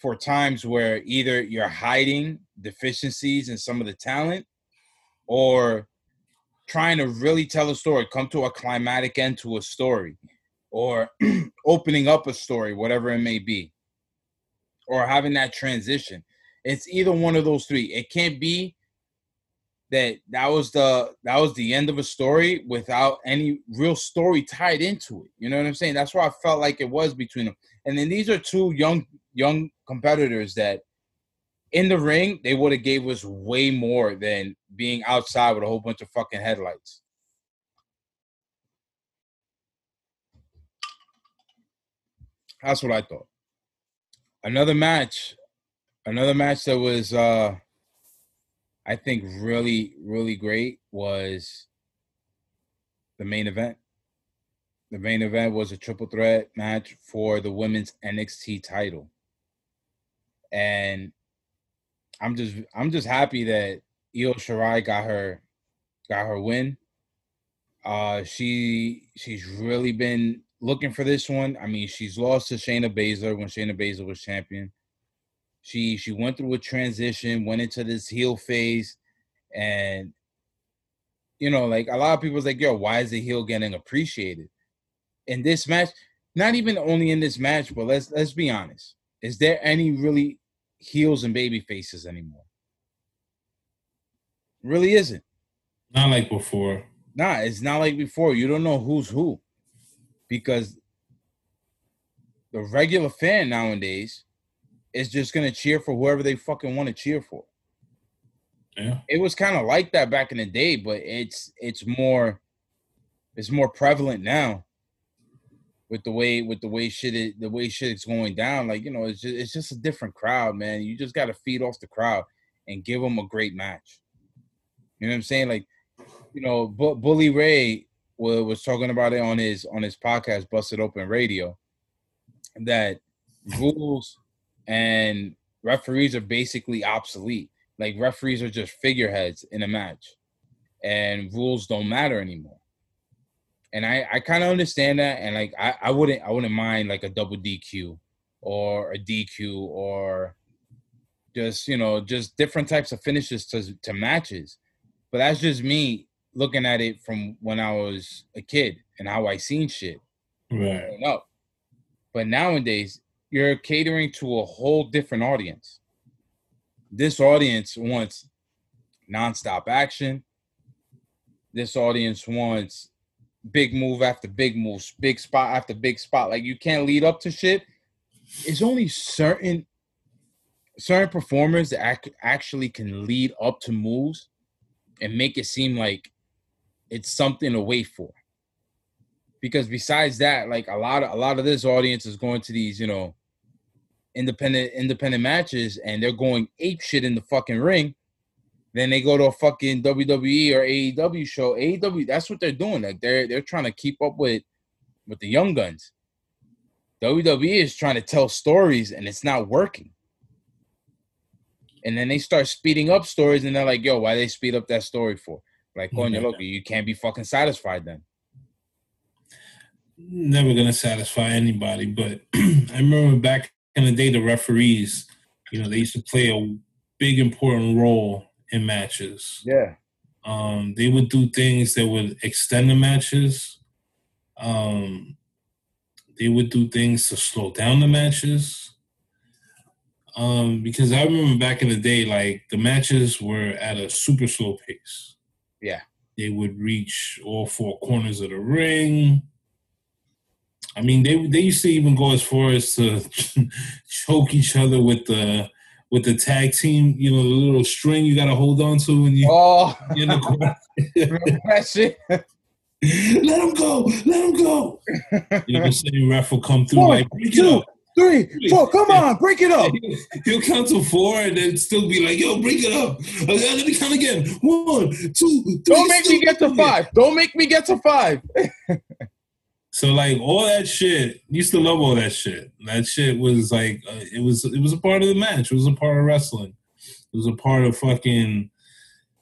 for times where either you're hiding deficiencies in some of the talent or trying to really tell a story, come to a climatic end to a story, or *clears throat* opening up a story, whatever it may be, or having that transition. It's either one of those three. It can't be that that was the that was the end of a story without any real story tied into it. You know what I'm saying? That's why I felt like it was between them. And then these are two young young competitors that in the ring they would have gave us way more than being outside with a whole bunch of fucking headlights. That's what I thought. Another match, another match that was uh I think really, really great was the main event. The main event was a triple threat match for the women's NXT title. And I'm just I'm just happy that Io Shirai got her got her win. Uh she she's really been looking for this one. I mean, she's lost to Shayna Baszler when Shayna Baszler was champion she she went through a transition, went into this heel phase, and you know, like a lot of people's like, yo, why is the heel getting appreciated? In this match, not even only in this match, but let's let's be honest. Is there any really heels and baby faces anymore? Really isn't. Not like before. Nah, it's not like before. You don't know who's who. Because the regular fan nowadays is just gonna cheer for whoever they fucking want to cheer for. Yeah. It was kind of like that back in the day, but it's it's more it's more prevalent now with the way with the way shit is, the way shit is going down. Like you know, it's just it's just a different crowd, man. You just got to feed off the crowd and give them a great match. You know what I'm saying? Like you know, Bu- Bully Ray was, was talking about it on his on his podcast, Busted Open Radio, that rules and referees are basically obsolete. Like referees are just figureheads in a match, and rules don't matter anymore. And I I kind of understand that, and like I I wouldn't I wouldn't mind like a double DQ or a DQ or just you know just different types of finishes to to matches. But that's just me looking at it from when I was a kid and how I seen shit Right. up. But nowadays, you're catering to a whole different audience. This audience wants nonstop action. This audience wants big move after big moves, big spot after big spot. Like you can't lead up to shit. It's only certain certain performers that ac- actually can lead up to moves and make it seem like it's something to wait for. Because besides that, like a lot of a lot of this audience is going to these, you know, independent independent matches and they're going ape shit in the fucking ring. Then they go to a fucking WWE or AEW show. AEW, that's what they're doing. Like they're they're trying to keep up with with the young guns. WWE is trying to tell stories and it's not working. And then they start speeding up stories and they're like, yo, why they speed up that story for? Like, mm-hmm. coño, loco, you can't be fucking satisfied then. Never gonna satisfy anybody, but *clears throat* I remember back in the day, the referees, you know, they used to play a big important role in matches. Yeah. Um, they would do things that would extend the matches. Um, they would do things to slow down the matches. Um, because I remember back in the day, like the matches were at a super slow pace. Yeah. They would reach all four corners of the ring. I mean, they they used to even go as far as to *laughs* choke each other with the with the tag team. You know, the little string you got to hold on to when you. Oh, in the *laughs* corner. that shit? *laughs* let him go, let him go. You know, the same ref will come through One, like break it two, up. Three, four, come on, break it up. He'll count to four and then still be like, "Yo, break it up." Okay, let me count again. One, two, three. Don't make me get to five. Don't make me get to five. So like all that shit, used to love all that shit. That shit was like uh, it was it was a part of the match. It was a part of wrestling. It was a part of fucking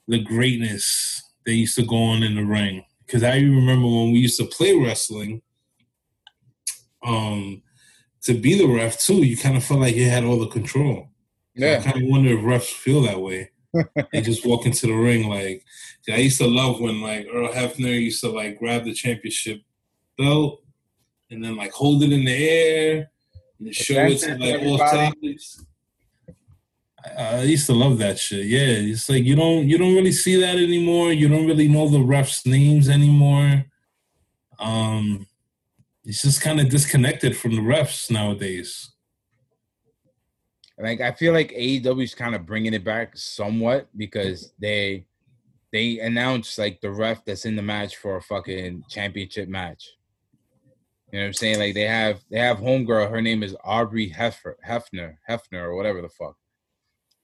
the greatness that used to go on in the ring. Because I remember when we used to play wrestling, um, to be the ref too, you kind of felt like you had all the control. Yeah. I kind of wonder if refs feel that way. they just *laughs* walk into the ring like. I used to love when like Earl Hebner used to like grab the championship belt and then like hold it in the air and show it to like all sides. I, I used to love that shit. Yeah, it's like you don't you don't really see that anymore. You don't really know the refs' names anymore. Um, it's just kind of disconnected from the refs nowadays. Like I feel like AEW is kind of bringing it back somewhat because they they announced like the ref that's in the match for a fucking championship match. You know what I'm saying? Like they have they have homegirl. Her name is Aubrey Hebner, Hebner, Hebner, or whatever the fuck.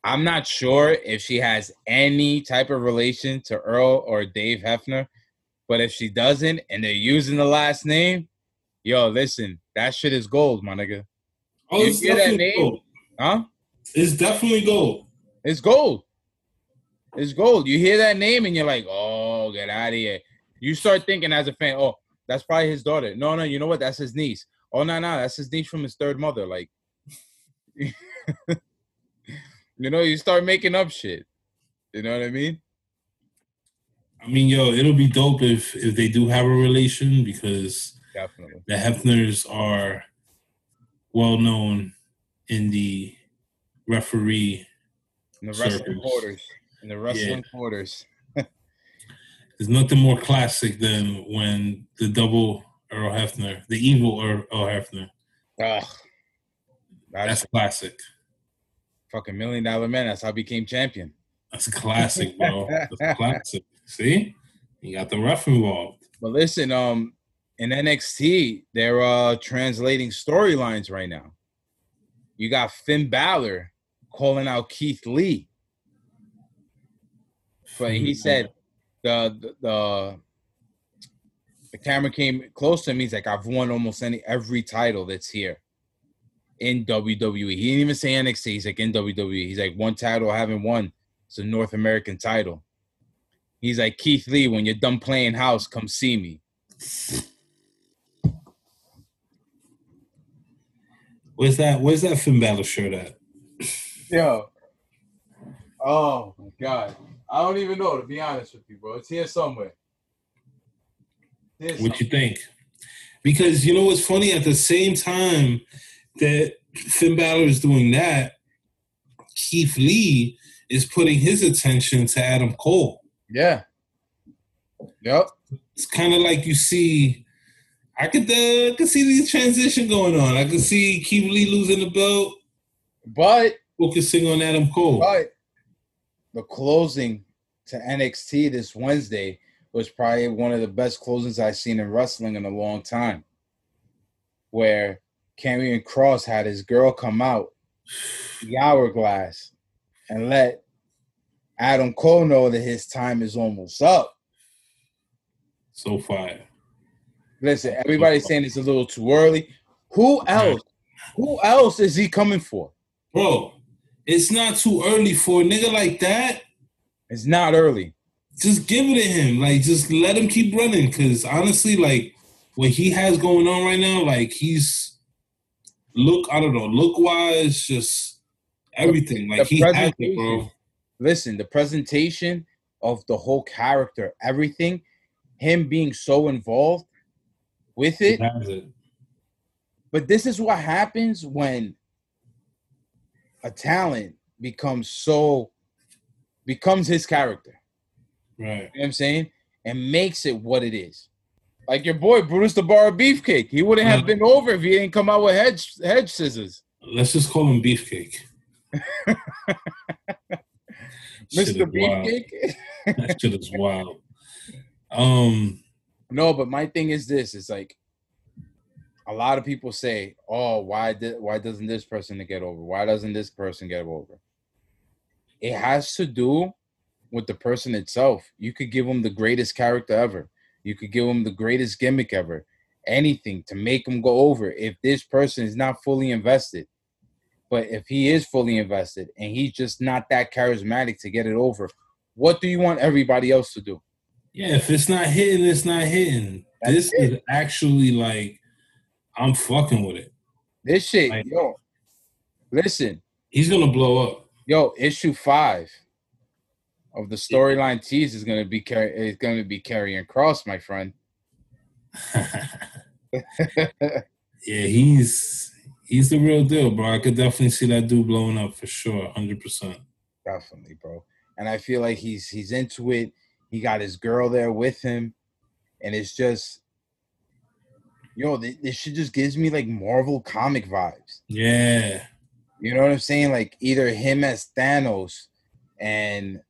I'm not sure if she has any type of relation to Earl or Dave Hebner, but if she doesn't and they're using the last name, yo, listen, that shit is gold, my nigga. Oh, You it's hear that name? gold. Huh? It's definitely gold. It's gold. It's gold. You hear that name and you're like, oh, get out of here. You start thinking as a fan, oh, that's probably his daughter. No, no, you know what? That's his niece. Oh, no, no, that's his niece from his third mother. Like, *laughs* you know, you start making up shit. You know what I mean? I mean, yo, it'll be dope if if they do have a relation because Definitely. the Hebners are well known in the referee. In the wrestling Circles. quarters. In the wrestling quarters. There's nothing more classic than when the double Earl Hebner, the evil Earl, Earl Hebner. Ugh. That's classic. fucking million dollar man. That's how I became champion. That's a classic, bro. That's classic. *laughs* See, you got the ref involved. But listen, um, in NXT, they're uh translating storylines right now. You got Finn Balor calling out Keith Lee, but he said the the the, the camera came close to him. He's like, I've won almost any every title that's here in WWE. He didn't even say NXT. He's like in WWE. He's like one title I haven't won. It's a North American title. He's like Keith Lee. When you're done playing house, come see me. Where's that? Where's that Finn Balor shirt at? Yo. Oh my god. I don't even know to be honest with you, bro. It's here somewhere. What you think? Because you know what's funny? At the same time that Finn Balor is doing that, Keith Lee is putting his attention to Adam Cole. Yeah. Yep. It's kind of like you see. I could uh, could see the transition going on. I could see Keith Lee losing the belt, But focusing on Adam Cole. but the closing to NXT this Wednesday was probably one of the best closings I've seen in wrestling in a long time. Where Karrion Kross had his girl come out the hourglass and let Adam Cole know that his time is almost up. So fire. Listen, everybody's saying it's a little too early. Who else? Who else is he coming for? Bro, it's not too early for a nigga like that. It's not early. Just give it to him. Like, just let him keep running. Cause honestly, like what he has going on right now, like he's look, I don't know, look wise, just everything. Like The he has it, bro. Listen, the presentation of the whole character, everything, him being so involved with it. it. But this is what happens when a talent becomes so becomes his character. Right. You know what I'm saying? And makes it what it is. Like your boy Brutus the Bar Beefcake. He wouldn't have Mhm. been over if he didn't come out with hedge hedge scissors. Let's just call him Beefcake. *laughs* Mr. Beefcake. That shit is wild. Um, No, but my thing is this: it's like a lot of people say, "Oh, why did why doesn't this person get over? Why doesn't this person get over?" It has to do with the person itself. You could give them the greatest character ever. You could give them the greatest gimmick ever. Anything to make them go over. If this person is not fully invested, but if he is fully invested and he's just not that charismatic to get it over, what do you want everybody else to do? yeah, if it's not hitting, it's not hitting. That's this it. is actually like I'm fucking with it. This shit, Like- yo. Listen, He's gonna blow up. yo, issue five of the storyline tease is gonna be car- is gonna be Karrion Kross, my friend. *laughs* yeah, he's he's the real deal, bro. I could definitely see that dude blowing up for sure, hundred percent. Definitely, bro. And I feel like he's he's into it. He got his girl there with him, and it's just, yo, this, this shit just gives me like Marvel comic vibes. Yeah, You know what I'm saying? Like either him as Thanos, and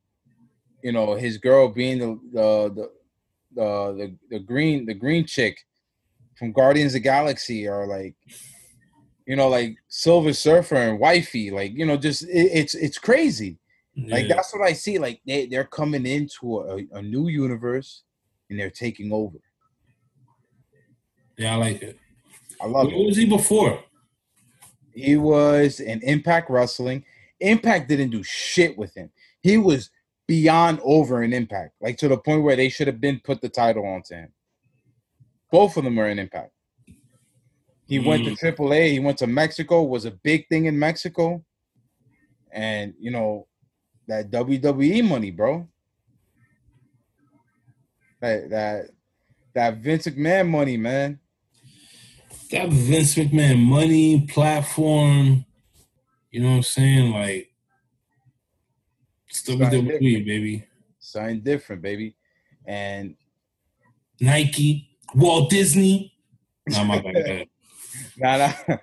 you know his girl being the the the the the, the green the green chick from Guardians of the Galaxy, or like you know like Silver Surfer and Wifey. Like you know, just it, it's it's crazy. Like that's what I see. Like they they're coming into a, a new universe and they're taking over. Yeah, I like it. I love What it. was he before? He was in Impact Wrestling. Impact didn't do shit with him. He was beyond over in Impact, like to the point where they should have been put the title onto him. Both of them were in Impact. He went to mm. AAA. He went to Mexico. Was a big thing in Mexico, and you know that WWE money, bro. That that that Vince McMahon money, man. That Vince McMahon money platform. You know what I'm saying? Like it's WWE, baby. Something different, baby. And Nike, Walt Disney. Nah, my bad. *laughs* Nah, nah.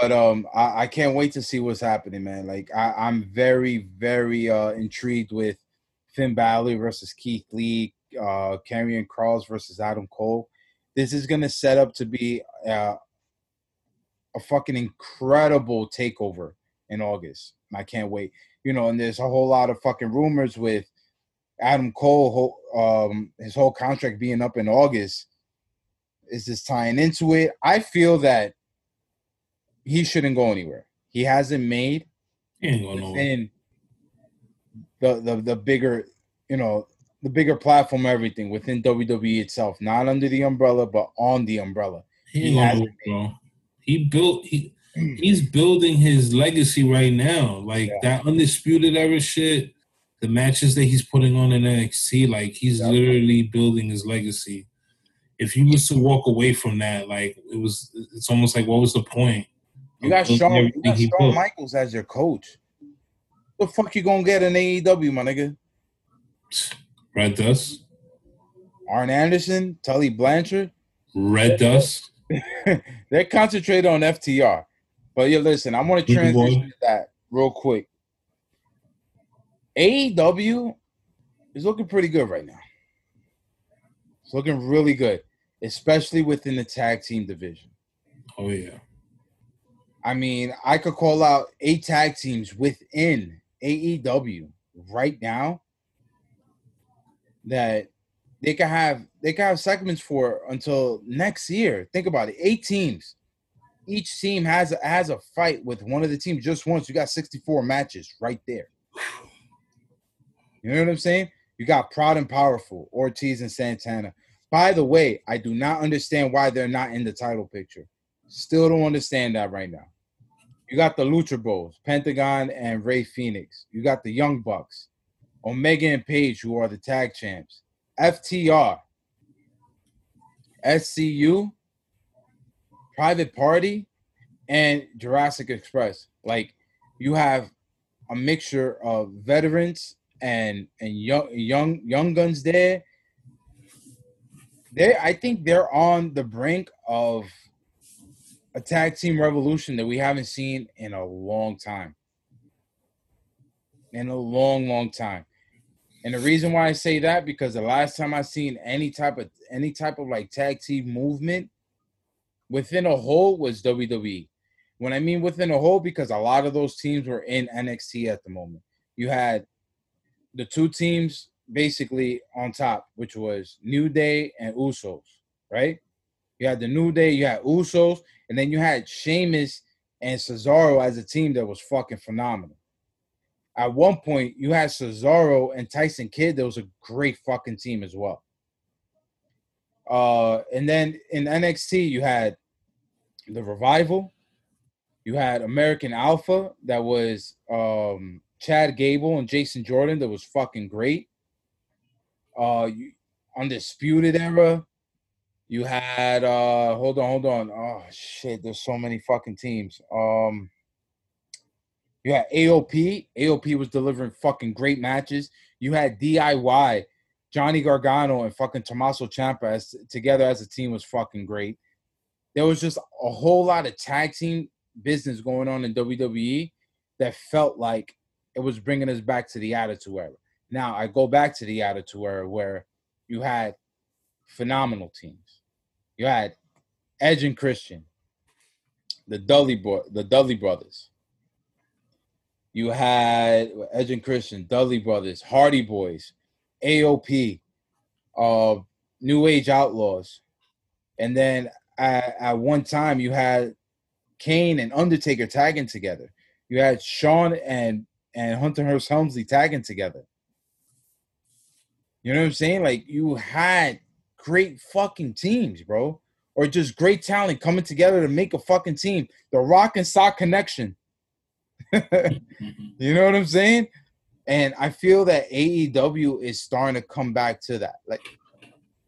But um, I, I can't wait to see what's happening, man. Like I, I'm very, very uh intrigued with Finn Balor versus Keith Lee, uh, Karrion Kross versus Adam Cole. This is gonna set up to be uh, a fucking incredible takeover in August. I can't wait. You know, and there's a whole lot of fucking rumors with Adam Cole, um, his whole contract being up in August. Is this tying into it? I feel that he shouldn't go anywhere. He hasn't made He ain't going nowhere. within the, the the bigger, you know, the bigger platform, everything within WWE itself, not under the umbrella, but on the umbrella. He he hasn't bro. He built he mm. he's building his legacy right now. Like Yeah. that undisputed era shit, the matches that he's putting on in NXT, like he's Yeah. literally building his legacy. if you was to walk away from that, like it was, it's almost like what was the point? You got Shawn, you got Shawn? Michaels as your coach. The fuck you gonna get in AEW, my nigga? Red Dust, Arn Anderson, Tully Blanchard. Red Dust. *laughs* They're concentrated on FTR. But yeah, listen, I want to transition to that real quick. AEW is looking pretty good right now. It's looking really good, especially within the tag team division. Oh yeah, I mean, I could call out eight tag teams within AEW right now that they can have they can have segments for until next year. Think about it. Eight teams. Each team has a, has a fight with one of the teams just once. You got 64 matches right there. You know what I'm saying? You got Proud and Powerful, Ortiz and Santana. By the way, I do not understand why they're not in the title picture. Still don't understand that right now. You got the Lucha Bros, Pentagon and Rey Fenix. You got the Young Bucks, Omega and Page, who are the tag champs. FTR, SCU, Private Party, and Jurassic Express. Like you have a mixture of veterans and and young young young guns there. They I think they're on the brink of a tag team revolution that we haven't seen in a long time. In a long, long time. And the reason why I say that because the last time I seen any type of any type of like tag team movement within a whole was WWE. When I mean within a whole, because a lot of those teams were in NXT at the moment. You had the two teams basically on top, which was New Day and Usos, right? You had the New Day, you had Usos, and then you had Sheamus and Cesaro as a team that was fucking phenomenal. At one point, you had Cesaro and Tyson Kidd. That was a great fucking team as well. Uh, and then in NXT, you had the Revival. You had American Alpha. That was um, Chad Gable and Jason Jordan. That was fucking great. Uh, you, Undisputed Era. You had uh hold on, hold on. Oh shit, there's so many fucking teams. Um you had AOP. AOP was delivering fucking great matches. You had DIY, Johnny Gargano and fucking Tommaso Ciampa as together as a team was fucking great. There was just a whole lot of tag team business going on in WWE that felt like it was bringing us back to the Attitude Era. Now I go back to the Attitude Era where you had phenomenal teams. You had Edge and Christian, the Dudley bro- the Dudley brothers. You had Edge and Christian, Dudley brothers, Hardy Boys, AOP, uh, New Age Outlaws, and then at, at one time you had Kane and Undertaker tagging together. You had Shawn and and Hunter Hearst Helmsley tagging together. You know what I'm saying? Like you had great fucking teams, bro. Or just great talent coming together to make a fucking team. The Rock and Sock connection. *laughs* you know what I'm saying? And I feel that AEW is starting to come back to that. Like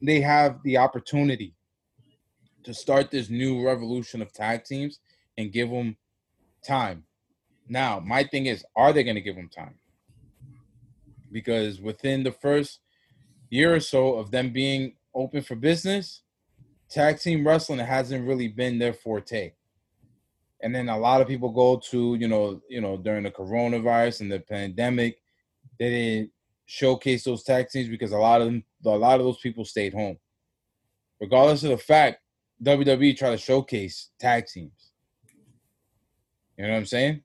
they have the opportunity to start this new revolution of tag teams and give them time. Now, my thing is, are they going to give them time? Because within the first year or so of them being open for business, tag team wrestling hasn't really been their forte. And then a lot of people go to, you know, you know, during the coronavirus and the pandemic, they didn't showcase those tag teams because a lot of them, a lot of those people stayed home. Regardless of the fact, WWE tried to showcase tag teams. You know what I'm saying?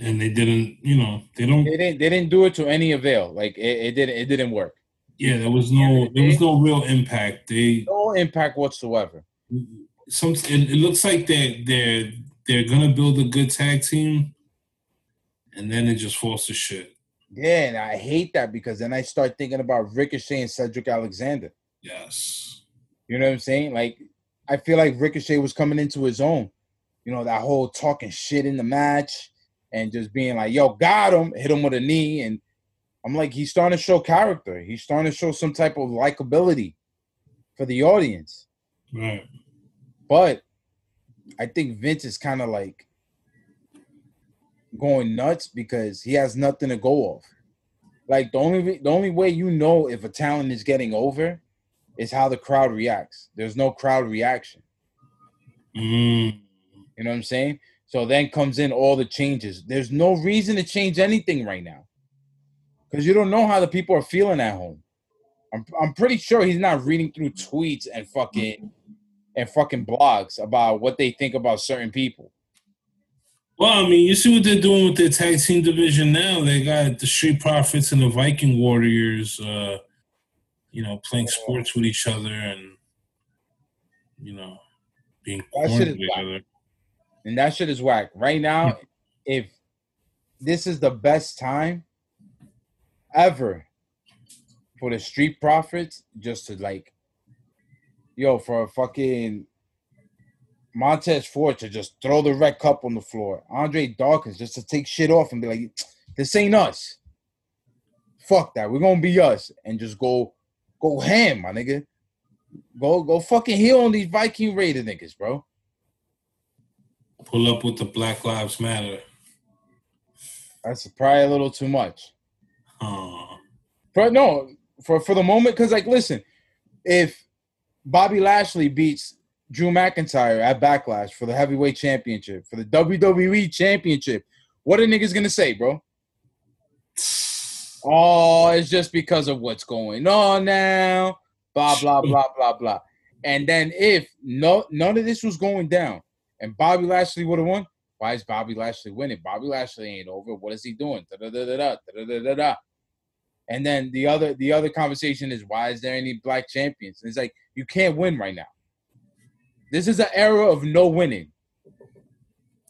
and they didn't. You know, they don't. They didn't. They didn't do it to any avail. Like it, it didn't. It didn't work. Yeah, there was no. There was no real impact. They No impact whatsoever. some. It, it looks like they're they're they're gonna build a good tag team, and then it just falls to shit. Yeah, and I hate that because then I start thinking about Ricochet and Cedric Alexander. Yes. You know what I'm saying? Like, I feel like Ricochet was coming into his own. You know, that whole talking shit in the match and just being like, yo, got him, hit him with a knee. And I'm like, he's starting to show character. He's starting to show some type of likability for the audience. Right. But I think Vince is kind of like going nuts because he has nothing to go off. Like the only the only way you know if a talent is getting over is how the crowd reacts. There's no crowd reaction. Mm. You know what I'm saying? So then comes in all the changes. There's no reason to change anything right now. Because you don't know how the people are feeling at home. I'm I'm pretty sure he's not reading through tweets and fucking and fucking blogs about what they think about certain people. Well, I mean, you see what they're doing with their tag team division now. They got the Street Profits and the Viking Warriors, uh, you know, playing sports with each other and, you know, being That shit with is each whack. other. And that shit is whack. Right now, if this is the best time ever for the street profits, just to like, yo, for a fucking Montez Ford to just throw the red cup on the floor. Andre Dawkins just to take shit off and be like, this ain't us. Fuck that. We're gonna be us. And just go go ham, my nigga. Go go fucking heel on these Viking Raider niggas, bro. Pull up with the Black Lives Matter. That's probably a little too much. Uh, But no, for for the moment, because like, listen, if Bobby Lashley beats Drew McIntyre at Backlash for the heavyweight championship, for the WWE championship, what are niggas gonna say, bro? *sighs* Oh, it's just because of what's going on now. Blah blah *laughs* blah blah blah. And then if no none of this was going down and Bobby Lashley would have won, why is Bobby Lashley winning? Bobby Lashley ain't over. What is he doing? Da-da-da-da-da, da-da-da-da-da. And then the other the other conversation is why is there any black champions? And it's like you can't win right now. This is an era of no winning.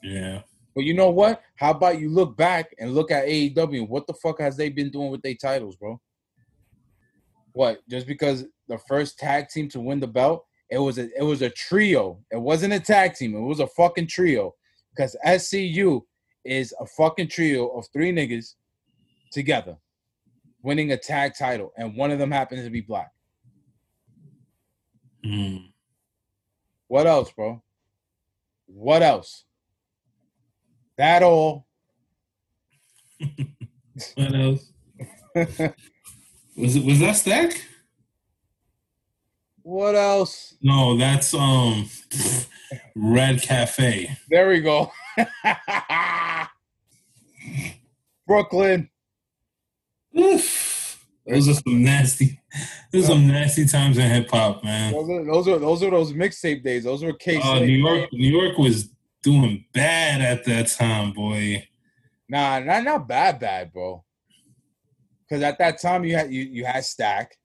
yeah. But you know what? How about you look back and look at AEW and what the fuck has they been doing with their titles, bro? What? Just because the first tag team to win the belt, it was a it was a trio. It wasn't a tag team. It was a fucking trio. Because SCU is a fucking trio of three niggas together winning a tag title, and one of them happens to be black. Mm. What else, bro? What else? That all. *laughs* What else? *laughs* Was it was that stack? What else? No, that's um *laughs* Red Cafe. There we go. Brooklyn. Oof. Those are some nasty. Those are some nasty times in hip hop, man. Those are those are those are those mixtape days. Those were K. Oh, uh, New York, New York was doing bad at that time, boy. Nah, not not bad, bad, bro. Because at that time you had you you had Stack,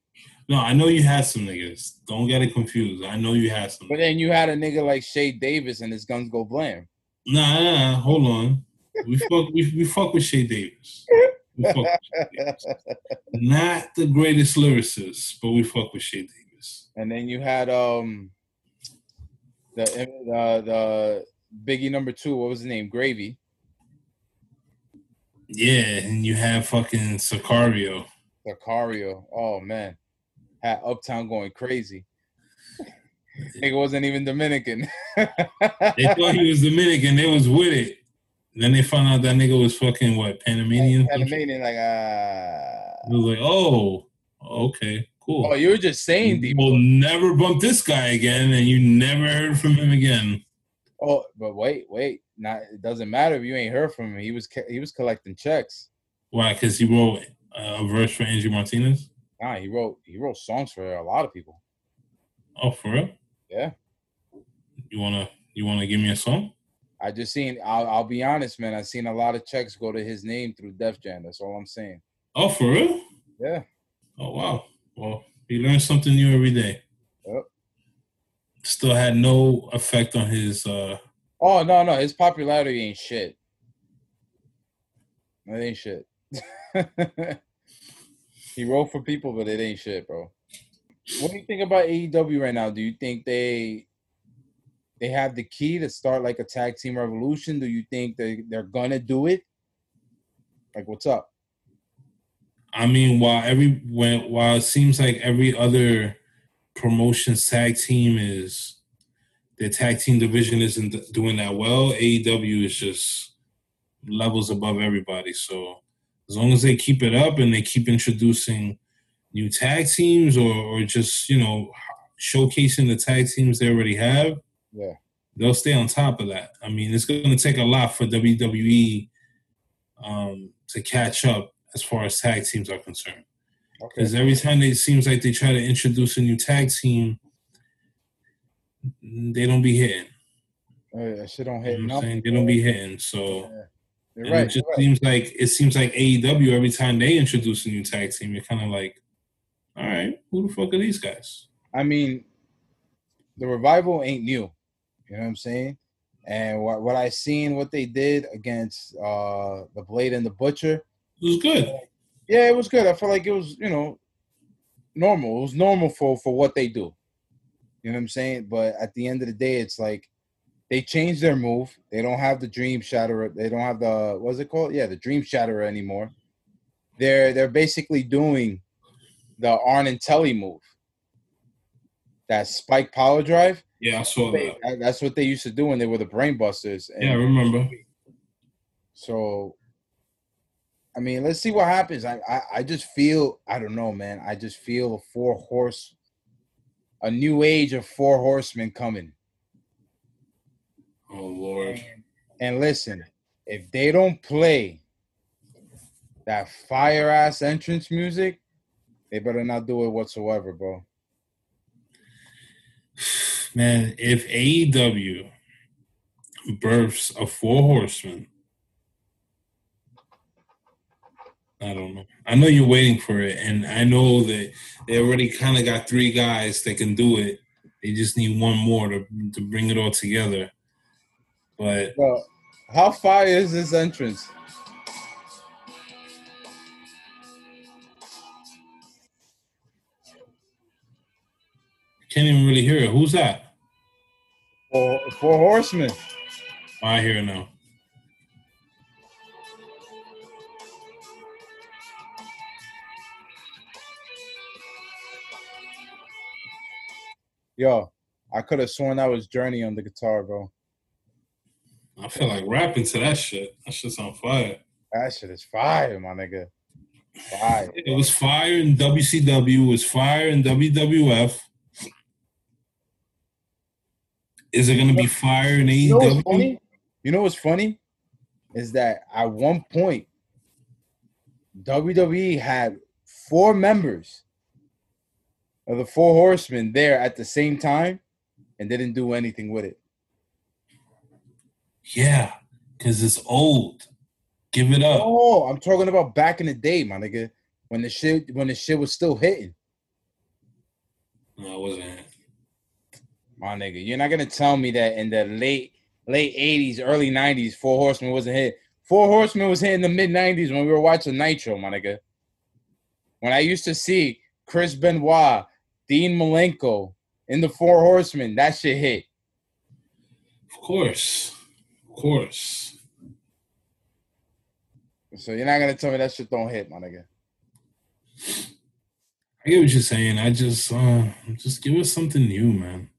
No, I know you had some niggas. Don't get it confused. I know you had some. but then you had a nigga like Shay Davis and his guns go blam. Nah, nah, nah, hold on. We *laughs* fuck, we, we fuck with Shay Davis. *laughs* We fuck with Shay Davis. Not the greatest lyricist, but we fuck with Shay Davis. And then you had um the uh, the Biggie number two. What was his name? Gravy. Yeah, and you have fucking Sicario. Sicario. Oh man, had Uptown going crazy. *laughs* Nigga wasn't even Dominican. They thought he was Dominican. They was with it. Then they found out that nigga was fucking what Panamanian. Panamanian, like ah. It was like, oh, okay, cool. Oh, you were just saying deep. We'll never bump this guy again, and you never heard from him again. Oh, but wait, wait. Not it doesn't matter if you ain't heard from him. He was he was collecting checks. Why? Because he wrote uh, a verse for Angie Martinez. Nah, he wrote he wrote songs for a lot of people. Oh, for real? Yeah. You wanna you wanna give me a song? I just seen. I'll, I'll be honest, man. I seen a lot of checks go to his name through Def Jam. That's all I'm saying. Oh, for real? Yeah. Oh, wow. Well, you learn something new every day. Yep. Still had no effect on his. uh Oh no, no, his popularity ain't shit. It ain't shit. *laughs* he wrote for people, but it ain't shit, bro. What do you think about AEW right now? Do you think they they have the key to start like a tag team revolution? Do you think they they're gonna do it? Like, what's up? I mean, while every when while it seems like every other promotions tag team is their tag team division isn't doing that well. AEW is just levels above everybody. So as long as they keep it up and they keep introducing new tag teams or, or just you know showcasing the tag teams they already have, Yeah. they'll stay on top of that. I mean, it's going to take a lot for WWE um, to catch up as far as tag teams are concerned. Okay. Because every time they, it seems like they try to introduce a new tag team, they don't be hitting. Oh, yeah, shit don't You hit. know what I'm nothing. saying? They don't be hitting. So You're right. it just right. seems like it seems like AEW every time they introduce a new tag team, you're kind of like, all right, who the fuck are these guys? I mean, the revival ain't new. You know what I'm saying? And what what I seen what they did against uh the Blade and the Butcher, It was good. yeah, it was good. I felt like it was, you know, normal. It was normal for for what they do. You know what I'm saying? But at the end of the day, it's like they changed their move. They don't have the Dream Shatterer. They don't have the what's it called? Yeah, the Dream Shatterer anymore. They're they're basically doing the Arn and Tully move. That spike power drive. Yeah, I saw that. That- That's what they used to do when they were the Brainbusters. Yeah, I remember. so, I mean, let's see what happens. I, I, I just feel, I don't know, man. I just feel a four horse, a new age of four horsemen coming. Oh Lord. And listen, if they don't play that fire ass entrance music, they better not do it whatsoever, bro. Man, if AEW births a four horsemen, I don't know. I know you're waiting for it, and I know that they already kind of got three guys that can do it. They just need one more to to bring it all together. But Bro, how far is this entrance? Can't even really hear it. Who's that? Four, four horsemen. Oh, I hear it now. Yo, I could have sworn that was Journey on the guitar, bro. I feel like rapping to that shit. That shit's on fire. That shit is fire, my nigga. Fire. It was fire in WCW. It was fire in WWF. Is it gonna be fire in You know what's AEW? funny? You know what's funny? Is that at one point WWE had four members of the Four Horsemen there at the same time and didn't do anything with it. Yeah, because it's old. Give it up. Oh, I'm talking about back in the day, my nigga, when the shit when the shit was still hitting. No, it wasn't. My nigga, you're not gonna tell me that in the late late '80s, early '90s, Four Horsemen wasn't hit. Four Horsemen was hit in the mid '90s when we were watching Nitro, my nigga. When I used to see Chris Benoit, Dean Malenko in the Four Horsemen, that shit hit. Of course, of course. So you're not gonna tell me that shit don't hit, my nigga. I get what you're saying. I just, uh, just give us something new, man.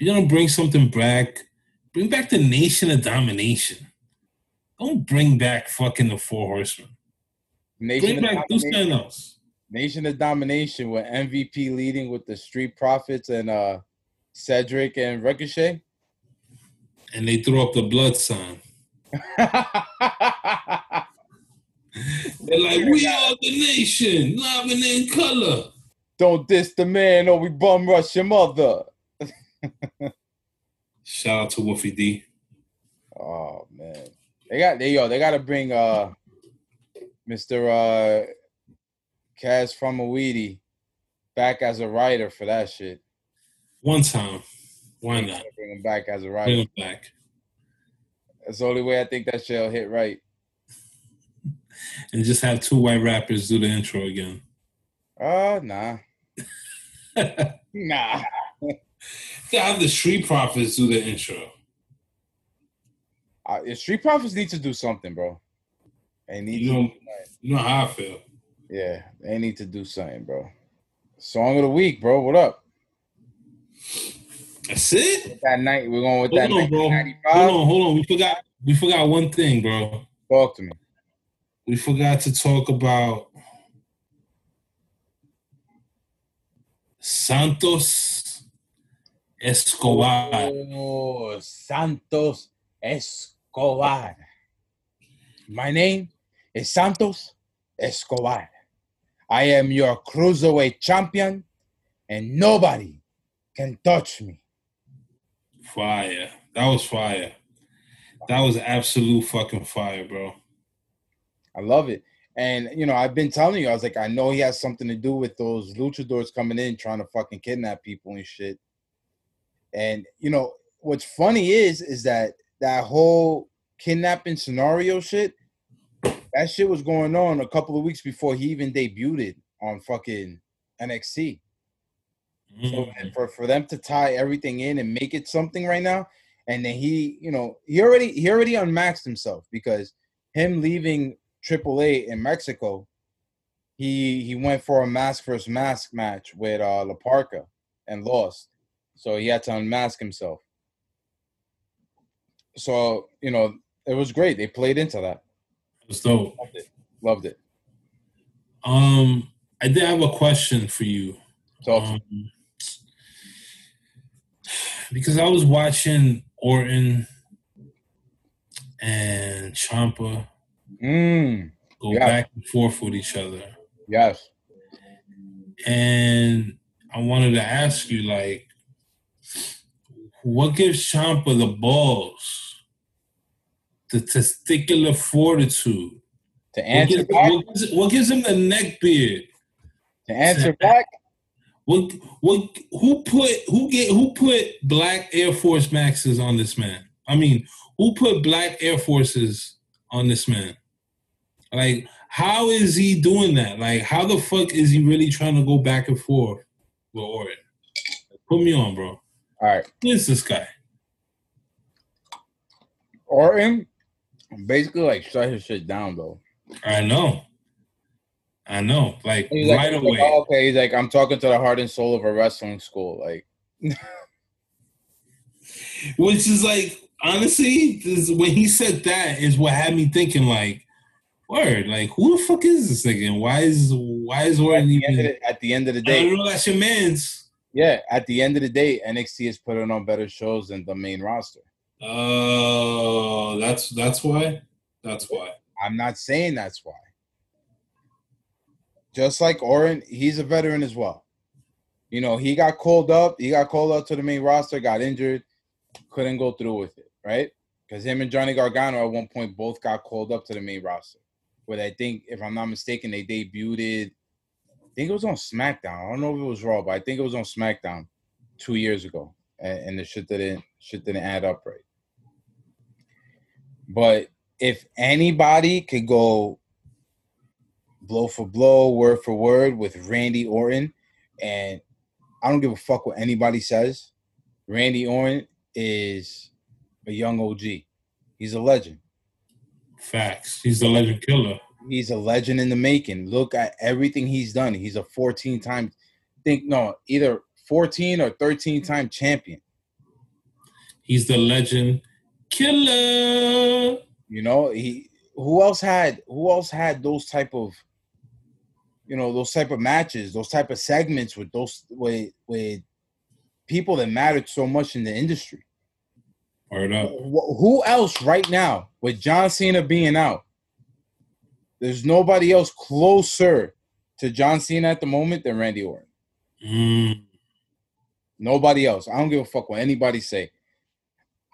If you're gonna bring something back, bring back the Nation of Domination. Don't bring back fucking the Four Horsemen. Nation Bring back do something else. Nation of Domination with MVP leading with the Street Profits and uh Cedric and Ricochet. And they throw up the blood sign. *laughs* They're like, we are the nation, loving in color. Don't diss the man or we bum rush your mother. Shout out to Wolfie D. Oh man. They got they yo, they gotta bring uh Mr. uh Kaz from Weedy back as a writer for that shit. One time. Why not? Bring him back as a writer. Bring him back. That's the only way I think that shit'll hit right. And just have two white rappers do the intro again. Oh nah. *laughs* Nah. Have the Street Profits do the intro. Uh, Street Profits need to do something, bro. They need You to, know, you know how I feel. yeah, they need to do something, bro. Song of the week, bro. What up? That's it. That night we're going with Hold that on, bro. Hold on, hold on. We forgot. We forgot one thing, bro. Talk to me. We forgot to talk about Santos Escobar. Oh, Santos Escobar. My name is Santos Escobar. I am your cruiserweight champion, and nobody can touch me. Fire. That was fire. That was absolute fucking fire, bro. I love it. And you know, I've been telling you, I was like, I know he has something to do with those luchadors coming in trying to fucking kidnap people and shit. And you know, what's funny is, is that that whole kidnapping scenario shit, that shit was going on a couple of weeks before he even debuted on fucking NXT. So Mm. and for for them to tie everything in and make it something right now, and then he, you know, he already he already unmaxed himself because him leaving AAA in Mexico, he he went for a mask versus mask match with uh La Parca and lost, so he had to unmask himself. So you know, it was great. They played into that. Dope. Loved it. Loved it. Um, I did have a question for you. Talk. Um, because I was watching Orton and Ciampa Mm, go back and forth with each other. yes. And I wanted to ask you, like, what gives Ciampa the balls, the testicular fortitude? To What answer gives, back, what gives- what gives him the neck beard? to answer back, What what who put who get who put black Air Force Maxes on this man? I mean, who put black Air Forces on this man? Like, how is he doing that? Like, how the fuck is he really trying to go back and forth with Orton? Put me on, bro. All right. Who is this guy? Orton basically like shut his shit down though. I know. I know. Like He's right away. like, oh, okay, he's like, I'm talking to the heart and soul of a wrestling school. Like, *laughs* Which is like honestly, this, when he said that is what had me thinking like, word, like who the fuck is this nigga? And why is why is at Orton of even? the, at the end of the I day, don't know that's your man's. Yeah, at the end of the day, NXT is putting on better shows than the main roster. Oh, that's that's why. That's why. I'm not saying that's why. Just like Orton, he's a veteran as well. You know, he got called up. He got called up to the main roster, got injured, couldn't go through with it, right? Because him and Johnny Gargano at one point both got called up to the main roster. But I think, if I'm not mistaken, they debuted. Think it was on SmackDown. I don't know if it was Raw, but I think it was on SmackDown two years ago, and, and the shit didn't shit didn't add up right. But if anybody could go blow for blow, word for word with Randy Orton, and I don't give a fuck what anybody says, Randy Orton is a young OG. He's a legend. Facts. He's the legend killer. He's a legend in the making. Look at everything he's done. He's a 14 time, think no, either 14 or 13 time champion. He's the legend killer. You know, he who else had who else had those type of you know, those type of matches, those type of segments with those with with people that mattered so much in the industry. Who else right now with John Cena being out? There's nobody else closer to John Cena at the moment than Randy Orton. Mm. Nobody else. I don't give a fuck what anybody say.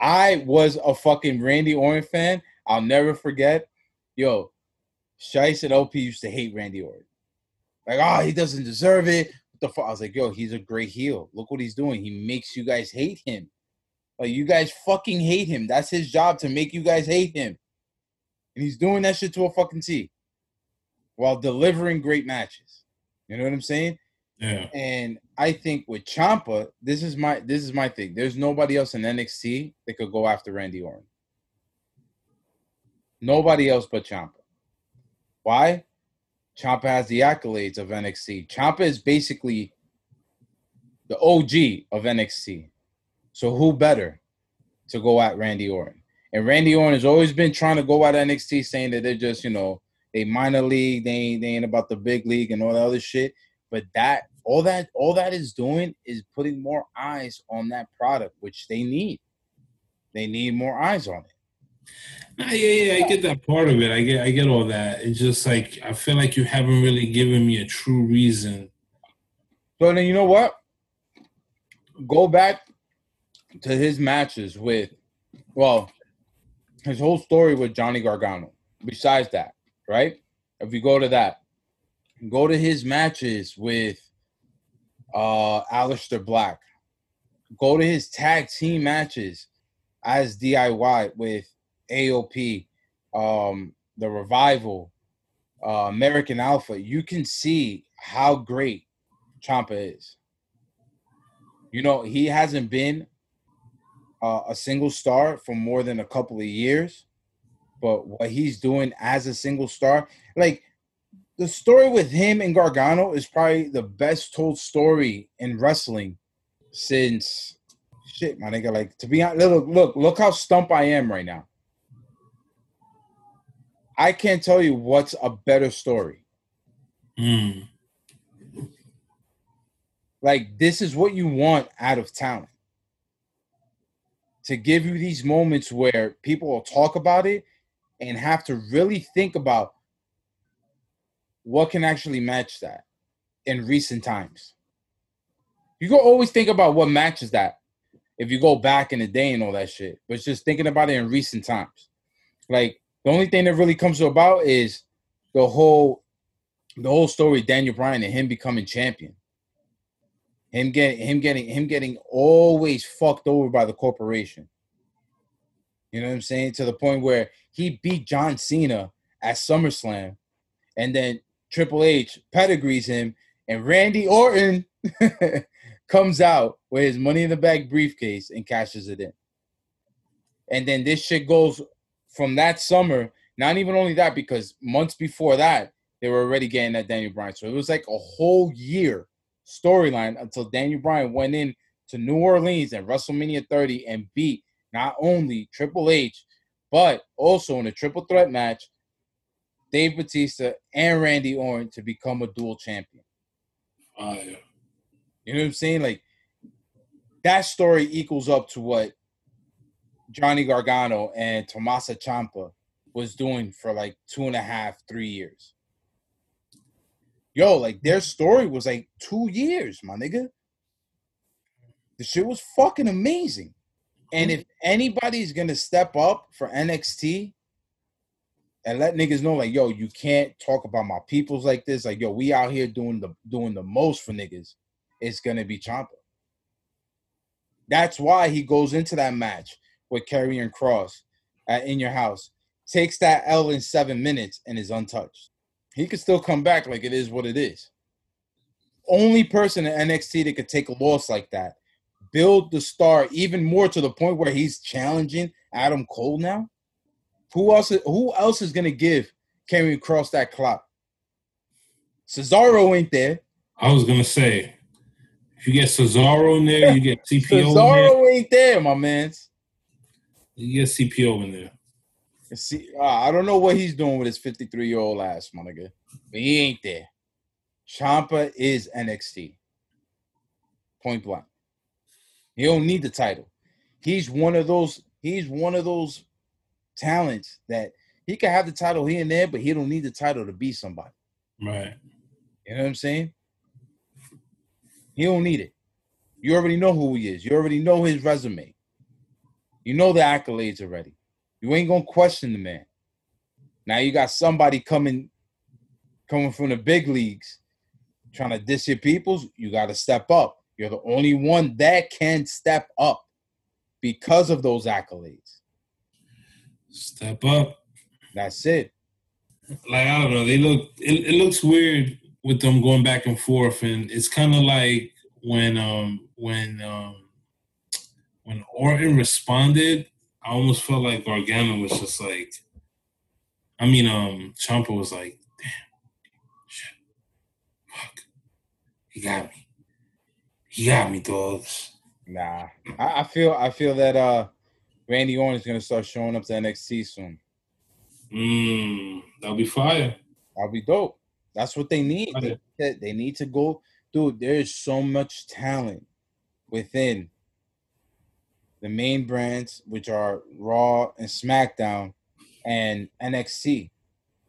I was a fucking Randy Orton fan. I'll never forget. Yo, Shice and OP used to hate Randy Orton. Like, oh, he doesn't deserve it. What the fuck? I was like, yo, he's a great heel. Look what he's doing. He makes you guys hate him. Like, you guys fucking hate him. That's his job to make you guys hate him. And he's doing that shit to a fucking T while delivering great matches. You know what I'm saying? Yeah. And I think with Ciampa, this is my this is my thing. There's nobody else in NXT that could go after Randy Orton. Nobody else but Ciampa. Why? Ciampa has the accolades of NXT. Ciampa is basically the OG of NXT. So who better to go at Randy Orton? And Randy Orton has always been trying to go at NXT, saying that they're just you know they minor league, they ain't, they ain't about the big league and all that other shit. But that all that all that is doing is putting more eyes on that product, which they need. They need more eyes on it. Nah, yeah, yeah, I get that part of it. I get, I get all that. It's just like I feel like you haven't really given me a true reason. So then you know what? Go back to his matches with, well, his whole story with Johnny Gargano. Besides that, right? If we go to that, go to his matches with uh Aleister Black. Go to his tag team matches as DIY with AOP, um, the revival, uh, American Alpha. You can see how great Ciampa is. You know, he hasn't been uh, a single star for more than a couple of years, but what he's doing as a single star, like the story with him and Gargano is probably the best told story in wrestling since shit, my nigga. Like to be honest, look, look, look how stump I am right now. I can't tell you what's a better story. Mm. Like this is what you want out of talent. To give you these moments where people will talk about it and have to really think about what can actually match that in recent times. You can always think about what matches that if you go back in the day and all that shit, but just thinking about it in recent times. Like the only thing that really comes about is the whole the whole story Daniel Bryan and him becoming champion. Him getting him getting him getting always fucked over by the corporation. You know what I'm saying? To the point where he beat John Cena at SummerSlam, and then Triple H pedigrees him, and Randy Orton *laughs* comes out with his money in the bag briefcase and cashes it in. And then this shit goes from that summer. Not even only that, because months before that, they were already getting that Daniel Bryan. So it was like a whole year storyline until Daniel Bryan went in to New Orleans at WrestleMania 30 and beat not only Triple H, but also in a triple threat match, Dave Batista and Randy Orton to become a dual champion. Fire. You know what I'm saying? Like that story equals up to what Johnny Gargano and Tommaso Ciampa was doing for like two and a half, three years. Yo, like their story was like two years, my nigga. The shit was fucking amazing. And mm. if anybody's gonna step up for NXT and let niggas know, like, yo, you can't talk about my peoples like this. Like, yo, we out here doing the doing the most for niggas. It's gonna be Ciampa. That's why he goes into that match with Karrion Kross at In Your House, takes that L in seven minutes, and is untouched. He could still come back like it is what it is. Only person in NXT that could take a loss like that, build the star even more to the point where he's challenging Adam Cole now. Who else? Who else is gonna give Karrion Kross that clock? Cesaro ain't there. I was gonna say, if you get Cesaro in there, you get *laughs* CPO in there. Cesaro ain't there, my man. You get CPO in there. See, uh, I don't know what he's doing with his 53 year old ass, my nigga, but he ain't there. Ciampa is NXT. Point blank. He don't need the title. He's one of those. He's one of those talents that he can have the title here and there, but he don't need the title to be somebody. Right. You know what I'm saying? He don't need it. You already know who he is. You already know his resume. You know the accolades already. You ain't gonna question the man. Now you got somebody coming, coming from the big leagues, trying to diss your peoples. You got to step up. You're the only one that can step up because of those accolades. Step up. That's it. Like I don't know. They look. It, it looks weird with them going back and forth, and it's kind of like when um when um when Orton responded, I almost felt like Gargano was just like, I mean, um, Ciampa was like, damn, shit, fuck, he got me, got me, dogs. Nah, I, I feel I feel that uh Randy Orton is gonna start showing up to NXT soon. Mm, that'll be fire. That'll be dope. That's what they need. They, they need to go, dude. There is so much talent within the main brands, which are Raw and SmackDown and NXT.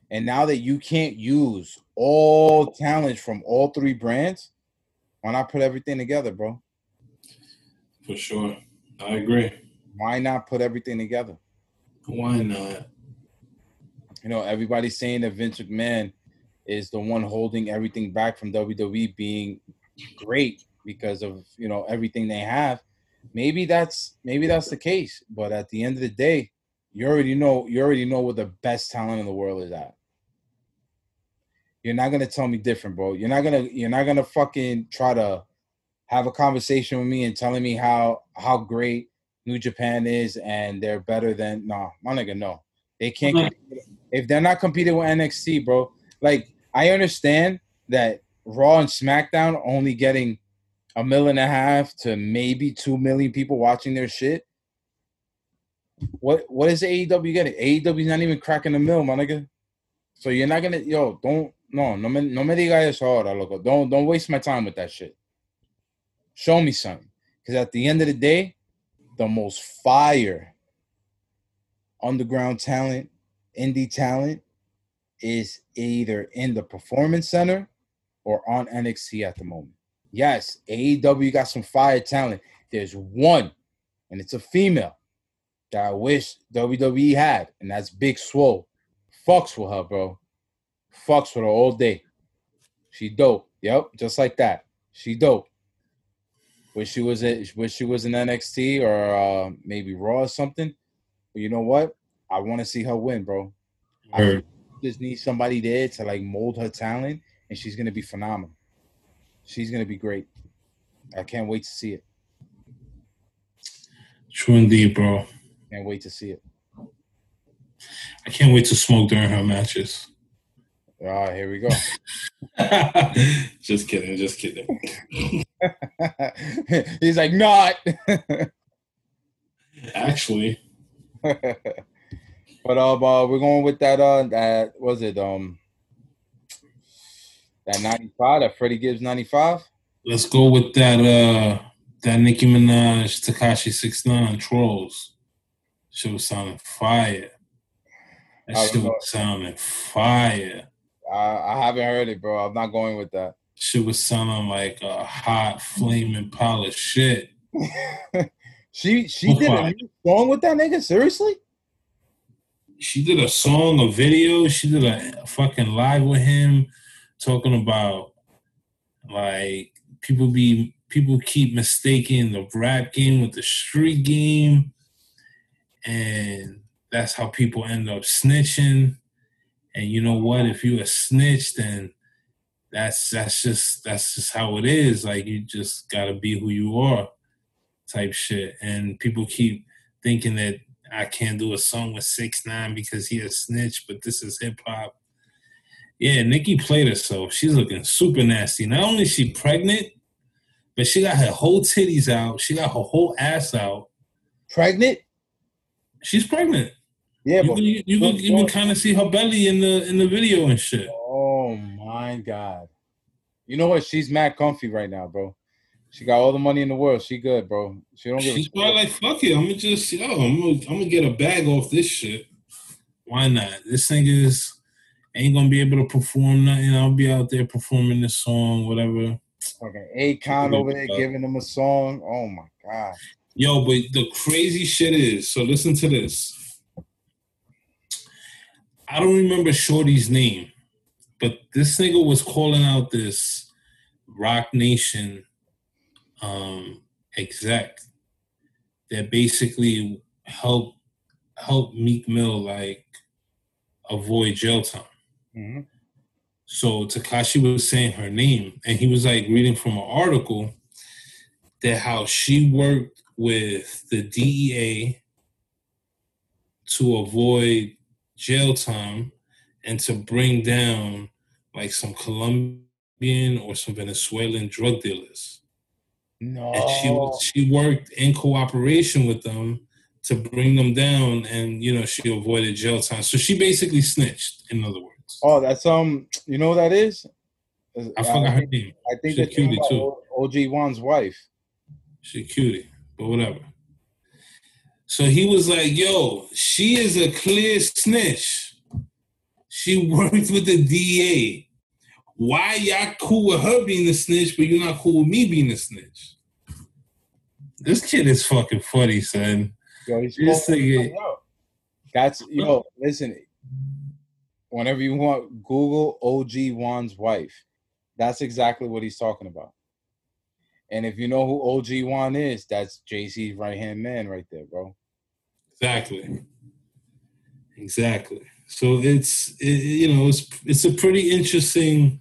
And now that you can't use all talent from all three brands, why not put everything together, bro? For sure. I agree. Why not put everything together? Why not? You know, everybody's saying that Vince McMahon is the one holding everything back from WWE being great because of you know everything they have. Maybe that's maybe that's the case, but at the end of the day, you already know you already know where the best talent in the world is at. You're not gonna tell me different, bro. You're not gonna you're not gonna fucking try to have a conversation with me and telling me how how great New Japan is and they're better than no, my nigga, no. They can't if they're not competing with NXT, bro. Like I understand that Raw and SmackDown only getting a million and a half to maybe two million people watching their shit. What what is AEW getting? AEW's not even cracking the mill, my nigga. So you're not gonna yo, don't no, no me no me diga eso ahora, loco. Don't don't waste my time with that shit. Show me something. Because at the end of the day, the most fire underground talent, indie talent is either in the performance center or on NXT at the moment. Yes, AEW got some fire talent. There's one, and it's a female that I wish WWE had, and that's Big Swole. Fucks with her, bro. Fucks with her all day. She dope. Yep, just like that. She dope. Wish she was in, wish she was in NXT or uh, maybe Raw or something. But you know what? I want to see her win, bro. I just need somebody there to like mold her talent, and she's gonna be phenomenal. She's gonna be great. I can't wait to see it. True indeed, bro. Can't wait to see it. I can't wait to smoke during her matches. Right, here we go. *laughs* just kidding, just kidding. *laughs* He's like, not. *laughs* Actually, but um, uh, we're going with that. Uh, that was it. Um, that ninety five. That Freddie Gibbs ninety five. let's go with that uh that Nicki Minaj Tekashi Six Nine Trollz. Shit was sounding fire. That shit was sounding fire. I, I haven't heard it, bro. I'm not going with that. She was sounding like a hot flaming pile of shit. *laughs* she she did a new song with that nigga. Seriously? She did a song, a video. She did a fucking live with him, talking about like people be people keep mistaking the rap game with the street game, and that's how people end up snitching. And you know what? If you a snitch, then that's that's just that's just how it is. Like you just gotta be who you are, type shit. And people keep thinking that I can't do a song with six nine because he a snitch, but this is hip hop. Yeah, Nicki played herself. She's looking super nasty. Not only is she pregnant, but she got her whole titties out. She got her whole ass out. Pregnant? She's pregnant. Yeah, you but can, you, you can, you can kind of see her belly in the in the video and shit. oh my god. You know what? She's mad comfy right now, bro. She got all the money in the world. She good, bro. She don't give She's probably like, fuck it. I'm gonna just, yo, I'm gonna, I'm gonna get a bag off this shit. Why not? This thing is ain't gonna be able to perform nothing. I'll be out there performing this song, whatever. Okay, Akon over there giving them a song. Oh my god. Yo, but the crazy shit is, so listen to this. I don't remember Shorty's name, but this nigga was calling out this Roc Nation um exec that basically helped help Meek Mill like avoid jail time. hmm So Tekashi was saying her name, and he was like reading from an article that how she worked with the DEA to avoid jail time and to bring down like some Colombian or some Venezuelan drug dealers. No. and she she worked in cooperation with them to bring them down, and you know she avoided jail time. So she basically snitched. In other words, Oh, that's um. You know what that is? I forgot her think, name. I think that's cutie, too. OG Juan's wife. She cutie, but whatever. So he was like, "Yo, she is a clear snitch. She *laughs* worked with the DA. Why y'all cool with her being a snitch, but you're not cool with me being a snitch?" This kid is fucking funny, son. Yo, he's This nigga- That's yo. Listen, whenever you want, Google OG Juan's wife. That's exactly what he's talking about. And if you know who OG Juan is, that's Jay-Z's right hand man right there, bro. Exactly. Exactly. So it's it, you know it's it's a pretty interesting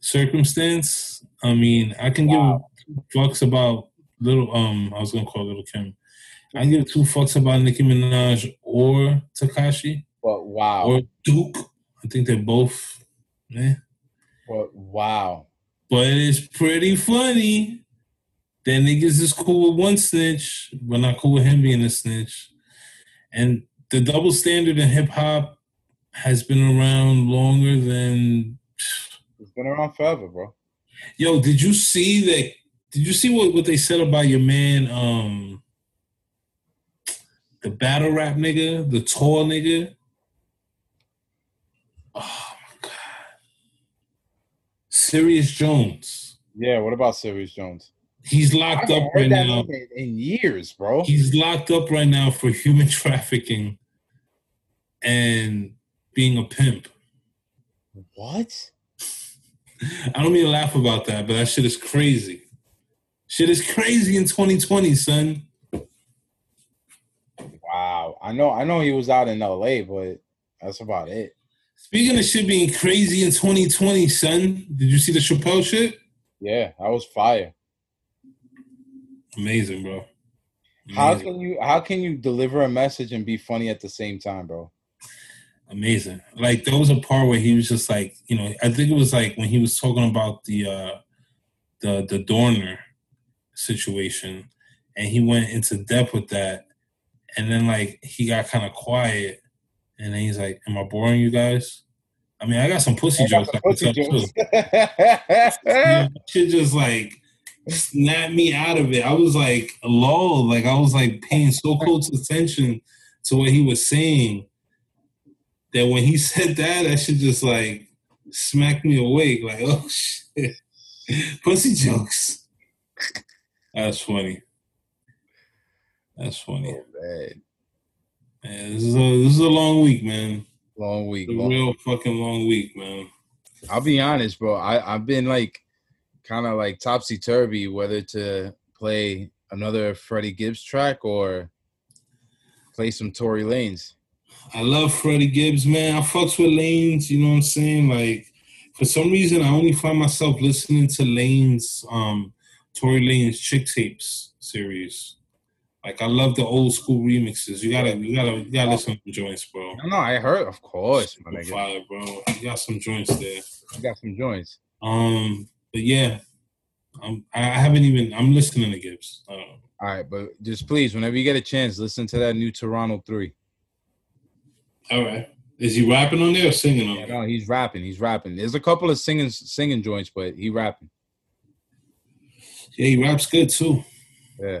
circumstance. I mean, I can Wow. give fucks about little um I was gonna call little Kim. I can give two fucks about Nicki Minaj or Tekashi But wow, or Duke. I think they're both eh. but wow. But it's pretty funny that niggas is cool with one snitch, but not cool with him being a snitch. And the double standard in hip hop has been around longer than. It's been around forever, bro. Yo, did you see that? Did you see what, what they said about your man, um, the battle rap nigga, the tall nigga? Oh my god, Serius Jones. Yeah. What about Serius Jones? He's locked up right now. in, years, bro. He's locked up right now for human *laughs* trafficking and being a pimp. What? I don't mean to laugh about that, but that shit is crazy. Shit is crazy in 2020, son. Wow. I know. I know he was out in L.A., but that's about it. Speaking of shit being crazy in 2020, son, did you see the Chappelle shit? Yeah, that was fire. Amazing, bro. How can you? How can you deliver a message and be funny at the same time, bro? amazing. Like there was a part where he was just like, you know, I think it was like when he was talking about the uh the the Dorner situation and he went into depth with that and then like he got kind of quiet and then he's like, Am I boring you guys? I mean I got some pussy I jokes. some pussy tell, too. jokes. *laughs* Yeah, just like snapped me out of it. I was like lol, like I was like paying so close attention to what he was saying that when he *laughs* said that, that should just like smacked me awake. Like, oh *laughs* shit, pussy jokes. That's funny. That's funny. Oh, man. Man, this is a this is a long week, man. Long week. A long- real fucking long week, man. I'll be honest, bro. I I've been like kind of like topsy turvy whether to play another Freddie Gibbs track or play some Tory Lanez. I love Freddie Gibbs, man. I fucks with Lanez, you know what I'm saying? Like, for some reason, I only find myself listening to Lanez, um, Tory Lanez Chick Tapes series. Like, I love the old school remixes. You gotta, you gotta, you gotta listen to joints, bro. No, no, I heard, of course, my nigga. fire, bro. You got some joints there. I got some joints. Um, but yeah, um, I haven't even. I'm listening to Gibbs. Uh, All right, but just please, whenever you get a chance, listen to that new Toronto Three. all right. Is he rapping on there or singing on Yeah, there? no, he's rapping. He's rapping. There's a couple of singing singing joints, but he rapping. Yeah, he raps good too. Yeah,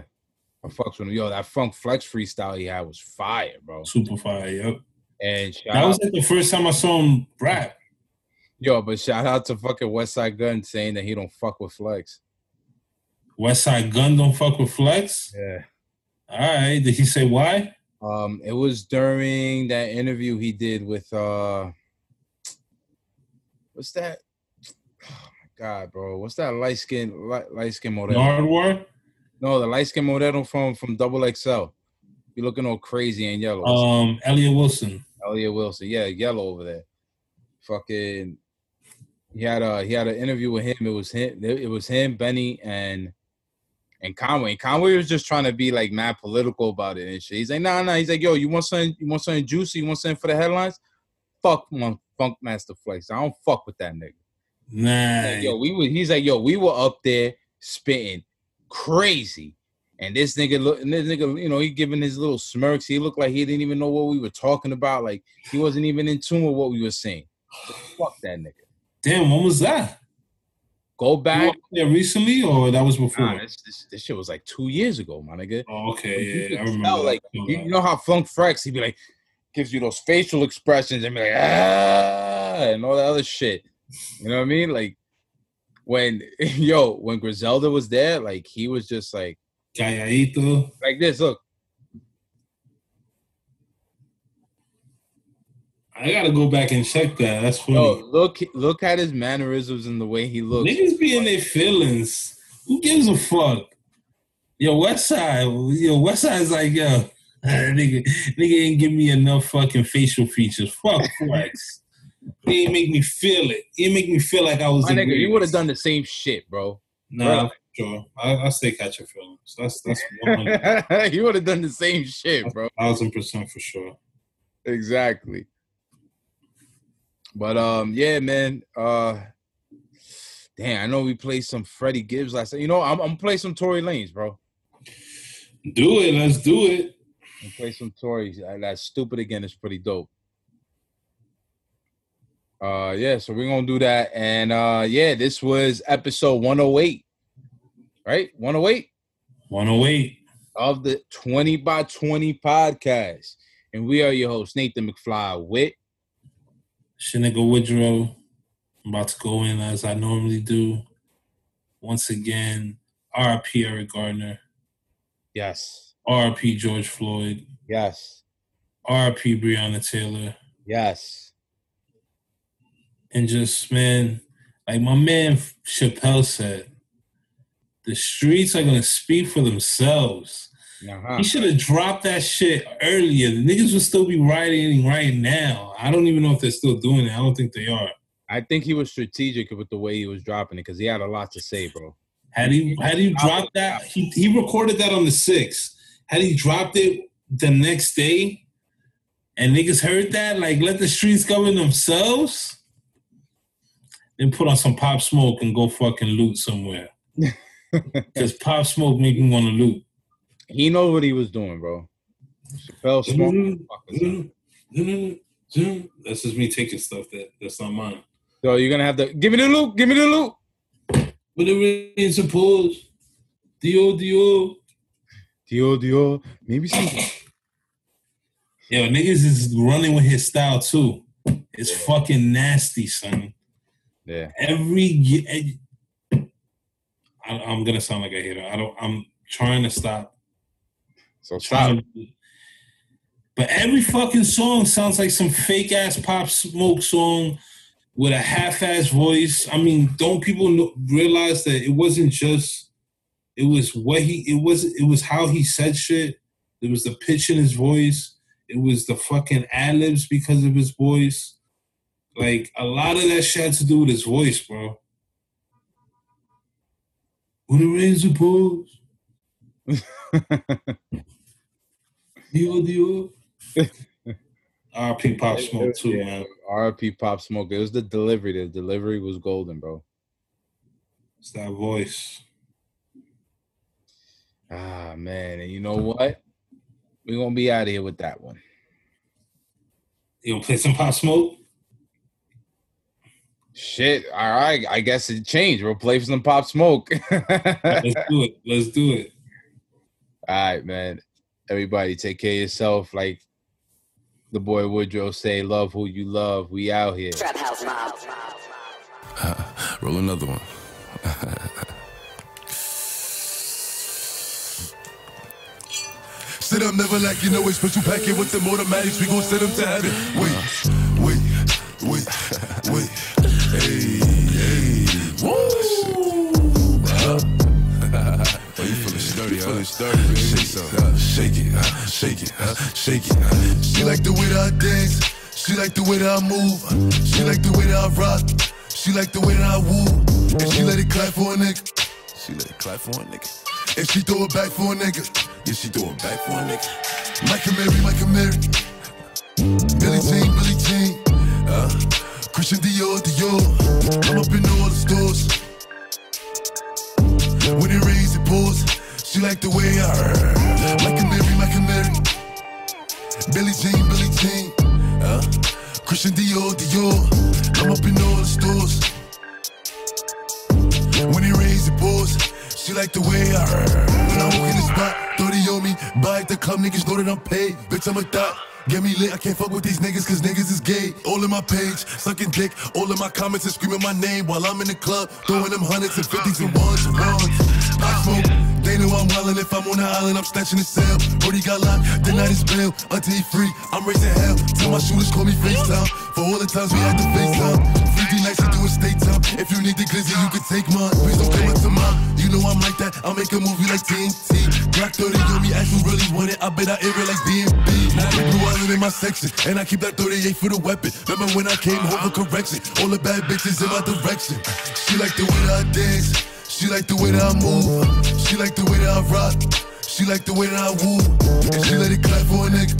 I fucks with him. Yo, that Funk Flex freestyle he had was fire, bro. Super fire. Yep. And That was like the first time I saw him rap. Yo, but shout out to fucking Westside Gunn saying that he don't fuck with Flex. Westside Gunn don't fuck with Flex. Yeah. All right. Did he say why? Um, it was during that interview he did with uh, what's that? Oh *sighs* my god, bro, what's that light skin light, light skin model? Nardwuar? No, the light skin model from from Double XL. You looking all crazy and yellow. Um, Elliott Wilson. Elliott Wilson, yeah, yellow over there. Fucking, he had a he had an interview with him. It was him. It was him, Benny, and and Conway. And Conway was just trying to be like mad political about it and shit. He's like, nah, nah. He's like, yo, you want something? You want something juicy? You want something for the headlines? Fuck my Funk Master Flex. I don't fuck with that nigga. Nah. Like, yo, we were. He's like, yo, we were up there spitting crazy. And this nigga look, and this nigga, you know, he giving his little smirks. He looked like he didn't even know what we were talking about. Like he wasn't even in tune with what we were saying. Fuck that nigga. Damn, when was that? Go back. there recently, or that was before? Nah, this, this, this shit was like two years ago, my nigga. oh, okay, You yeah, I remember. tell, like I you, know how Funk Flex, he'd be like, gives you those facial expressions and be like, ah, and all that other shit. You know what I mean? Like when *laughs* yo, when Griselda was there, like he was just like Calladito. like this. Look, I gotta go back and check that. That's funny. yo, look, look at his mannerisms and the way he looks. Niggas be in their feelings. Who gives a fuck? Yo, West Side. Yo, West Side's like, yo, *laughs* nigga, nigga ain't give me enough fucking facial features. Fuck Flex. he ain't make me feel it. He ain't make me feel like I was. My nigga, you would have done the same shit, bro. Nah, sure. I, I stay catch your feelings. That's that's *laughs* one hundred you would have done the same shit, bro. thousand percent for sure. Exactly. But um, yeah, man. Uh, damn, I know we played some Freddie Gibbs last night. You know, I'm, I'm gonna play some Tory Lanez, bro. Do it. Let's do it. I'm play some Tory. That stupid again is pretty dope. Uh, yeah, so we're gonna do that, and uh, yeah, this was episode 108, right? 108 One oh eight. of the 20 by 20 podcast, and we are your host Nathan McFly with. Shinniga Woodrow. I'm about to go in as I normally do. Once again, RP Eric Gardner, Yes, RP George Floyd, yes, RP Breonna Taylor, yes. and just man, like my man Chappelle said, the streets are gonna speak for themselves. Uh-huh. He should have dropped that shit earlier. The niggas would still be rioting right now. I don't even know if they're still doing it. I don't think they are. I think he was strategic with the way he was dropping it because he had a lot to say, bro. Had he had he dropped that, he, he recorded that on the sixth. Had he dropped it the next day, and niggas heard that, like let the streets govern themselves, then put on some pop smoke and go fucking loot somewhere. *laughs* Because pop smoke make me want to loot. He knows what he was doing, bro. Chappelle smoked. That's just me taking stuff that that's not mine. So you're gonna have to give me the loop, give me the loop. Whatever it ain't supposed. Dio Dio. Dio Dio, maybe some. *coughs* Yo, niggas is running with his style too. It's fucking nasty, son. Yeah, Every I, I'm gonna sound like a hater. I don't. I'm trying to stop. So stop. But every fucking song sounds like some fake ass pop smoke song with a half ass voice. I mean, don't people know, realize that it wasn't just. It was what he. It was. It was how he said shit. It was the pitch in his voice. It was the fucking ad libs because of his voice. Like a lot of that shit had to do with his voice, bro. When the rains *laughs* suppose. Dio Dio. RP Pop Smoke too, Yeah. man. RP Pop Smoke. It was the delivery. The delivery was golden, bro. It's that voice. Ah man, and you know what? We're gonna be out of here with that one. You gonna play some Pop Smoke? Shit. All right. I guess it changed. We'll play some Pop Smoke. *laughs* Let's do it. Let's do it. All right, man. Everybody take care of yourself. Like the boy Woodrow say, love who you love. We out here. Trap House Mob. *laughs* Roll another one. Sit up, never like you know it's special packet with them automatics. We gon' send them to heaven. Wait, wait, wait, 30, baby. Shake it, uh, shake it, uh, shake it, uh, shake it. Uh. She like the way that I dance. She like the way that I move. She like the way that I rock. She like the way that I woo. And she let it clap for a nigga. She let it clap for a nigga. And she throw it back for a nigga. Yeah, she throw it back for a nigga. Michael and Mary, Mike Mary. Billy Jean, Billy know that I'm paid. Bitch, I'm a thot. Get me lit, I can't fuck with these niggas cause niggas is gay. All in my page, sucking dick, all in my comments and screaming my name while I'm in the club, throwing them hundreds and fifties and ones and ones. I smoke, they know I'm wildin'. If I'm on the island, I'm snatching the cell. Brody got locked, the night is bail. Until he free, I'm raising hell. Tell my shooters call me FaceTime. For all the times we had to FaceTime. 3D nights to do a state time. If you need the glizzy, you can take mine. Please don't come up to mine. You know I'm like that. I'll make a movie like TNT. Black 30 on me, ask who really want it. I bet I air it like DMB. Now they blue in my section. And I keep that 38 for the weapon. Remember when I came home for correction? All the bad bitches in my direction. She like the way that I dance. She like the way that I move. She like the way that I rock. She like the way that I woo. And she let it clap for a nigga.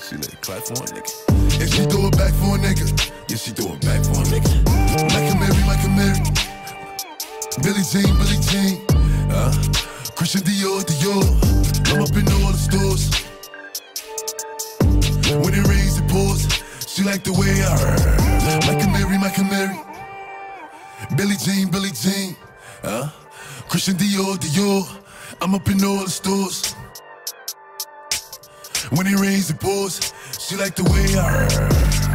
She let it clap for a nigga. And she throw it back for a nigga. Yeah, she throw it back for a nigga. Like a Mary, like a Mary. Billie Jean, Billie Jean. Uh, Christian Dior, Dior. I'm up in all the stores. When it rains, it pours. She like the way I Like a Mary, like a Mary. Billie Jean, Billie Jean. Uh, Christian Dior, Dior. I'm up in all the stores. When it rains, it pours. She like the way I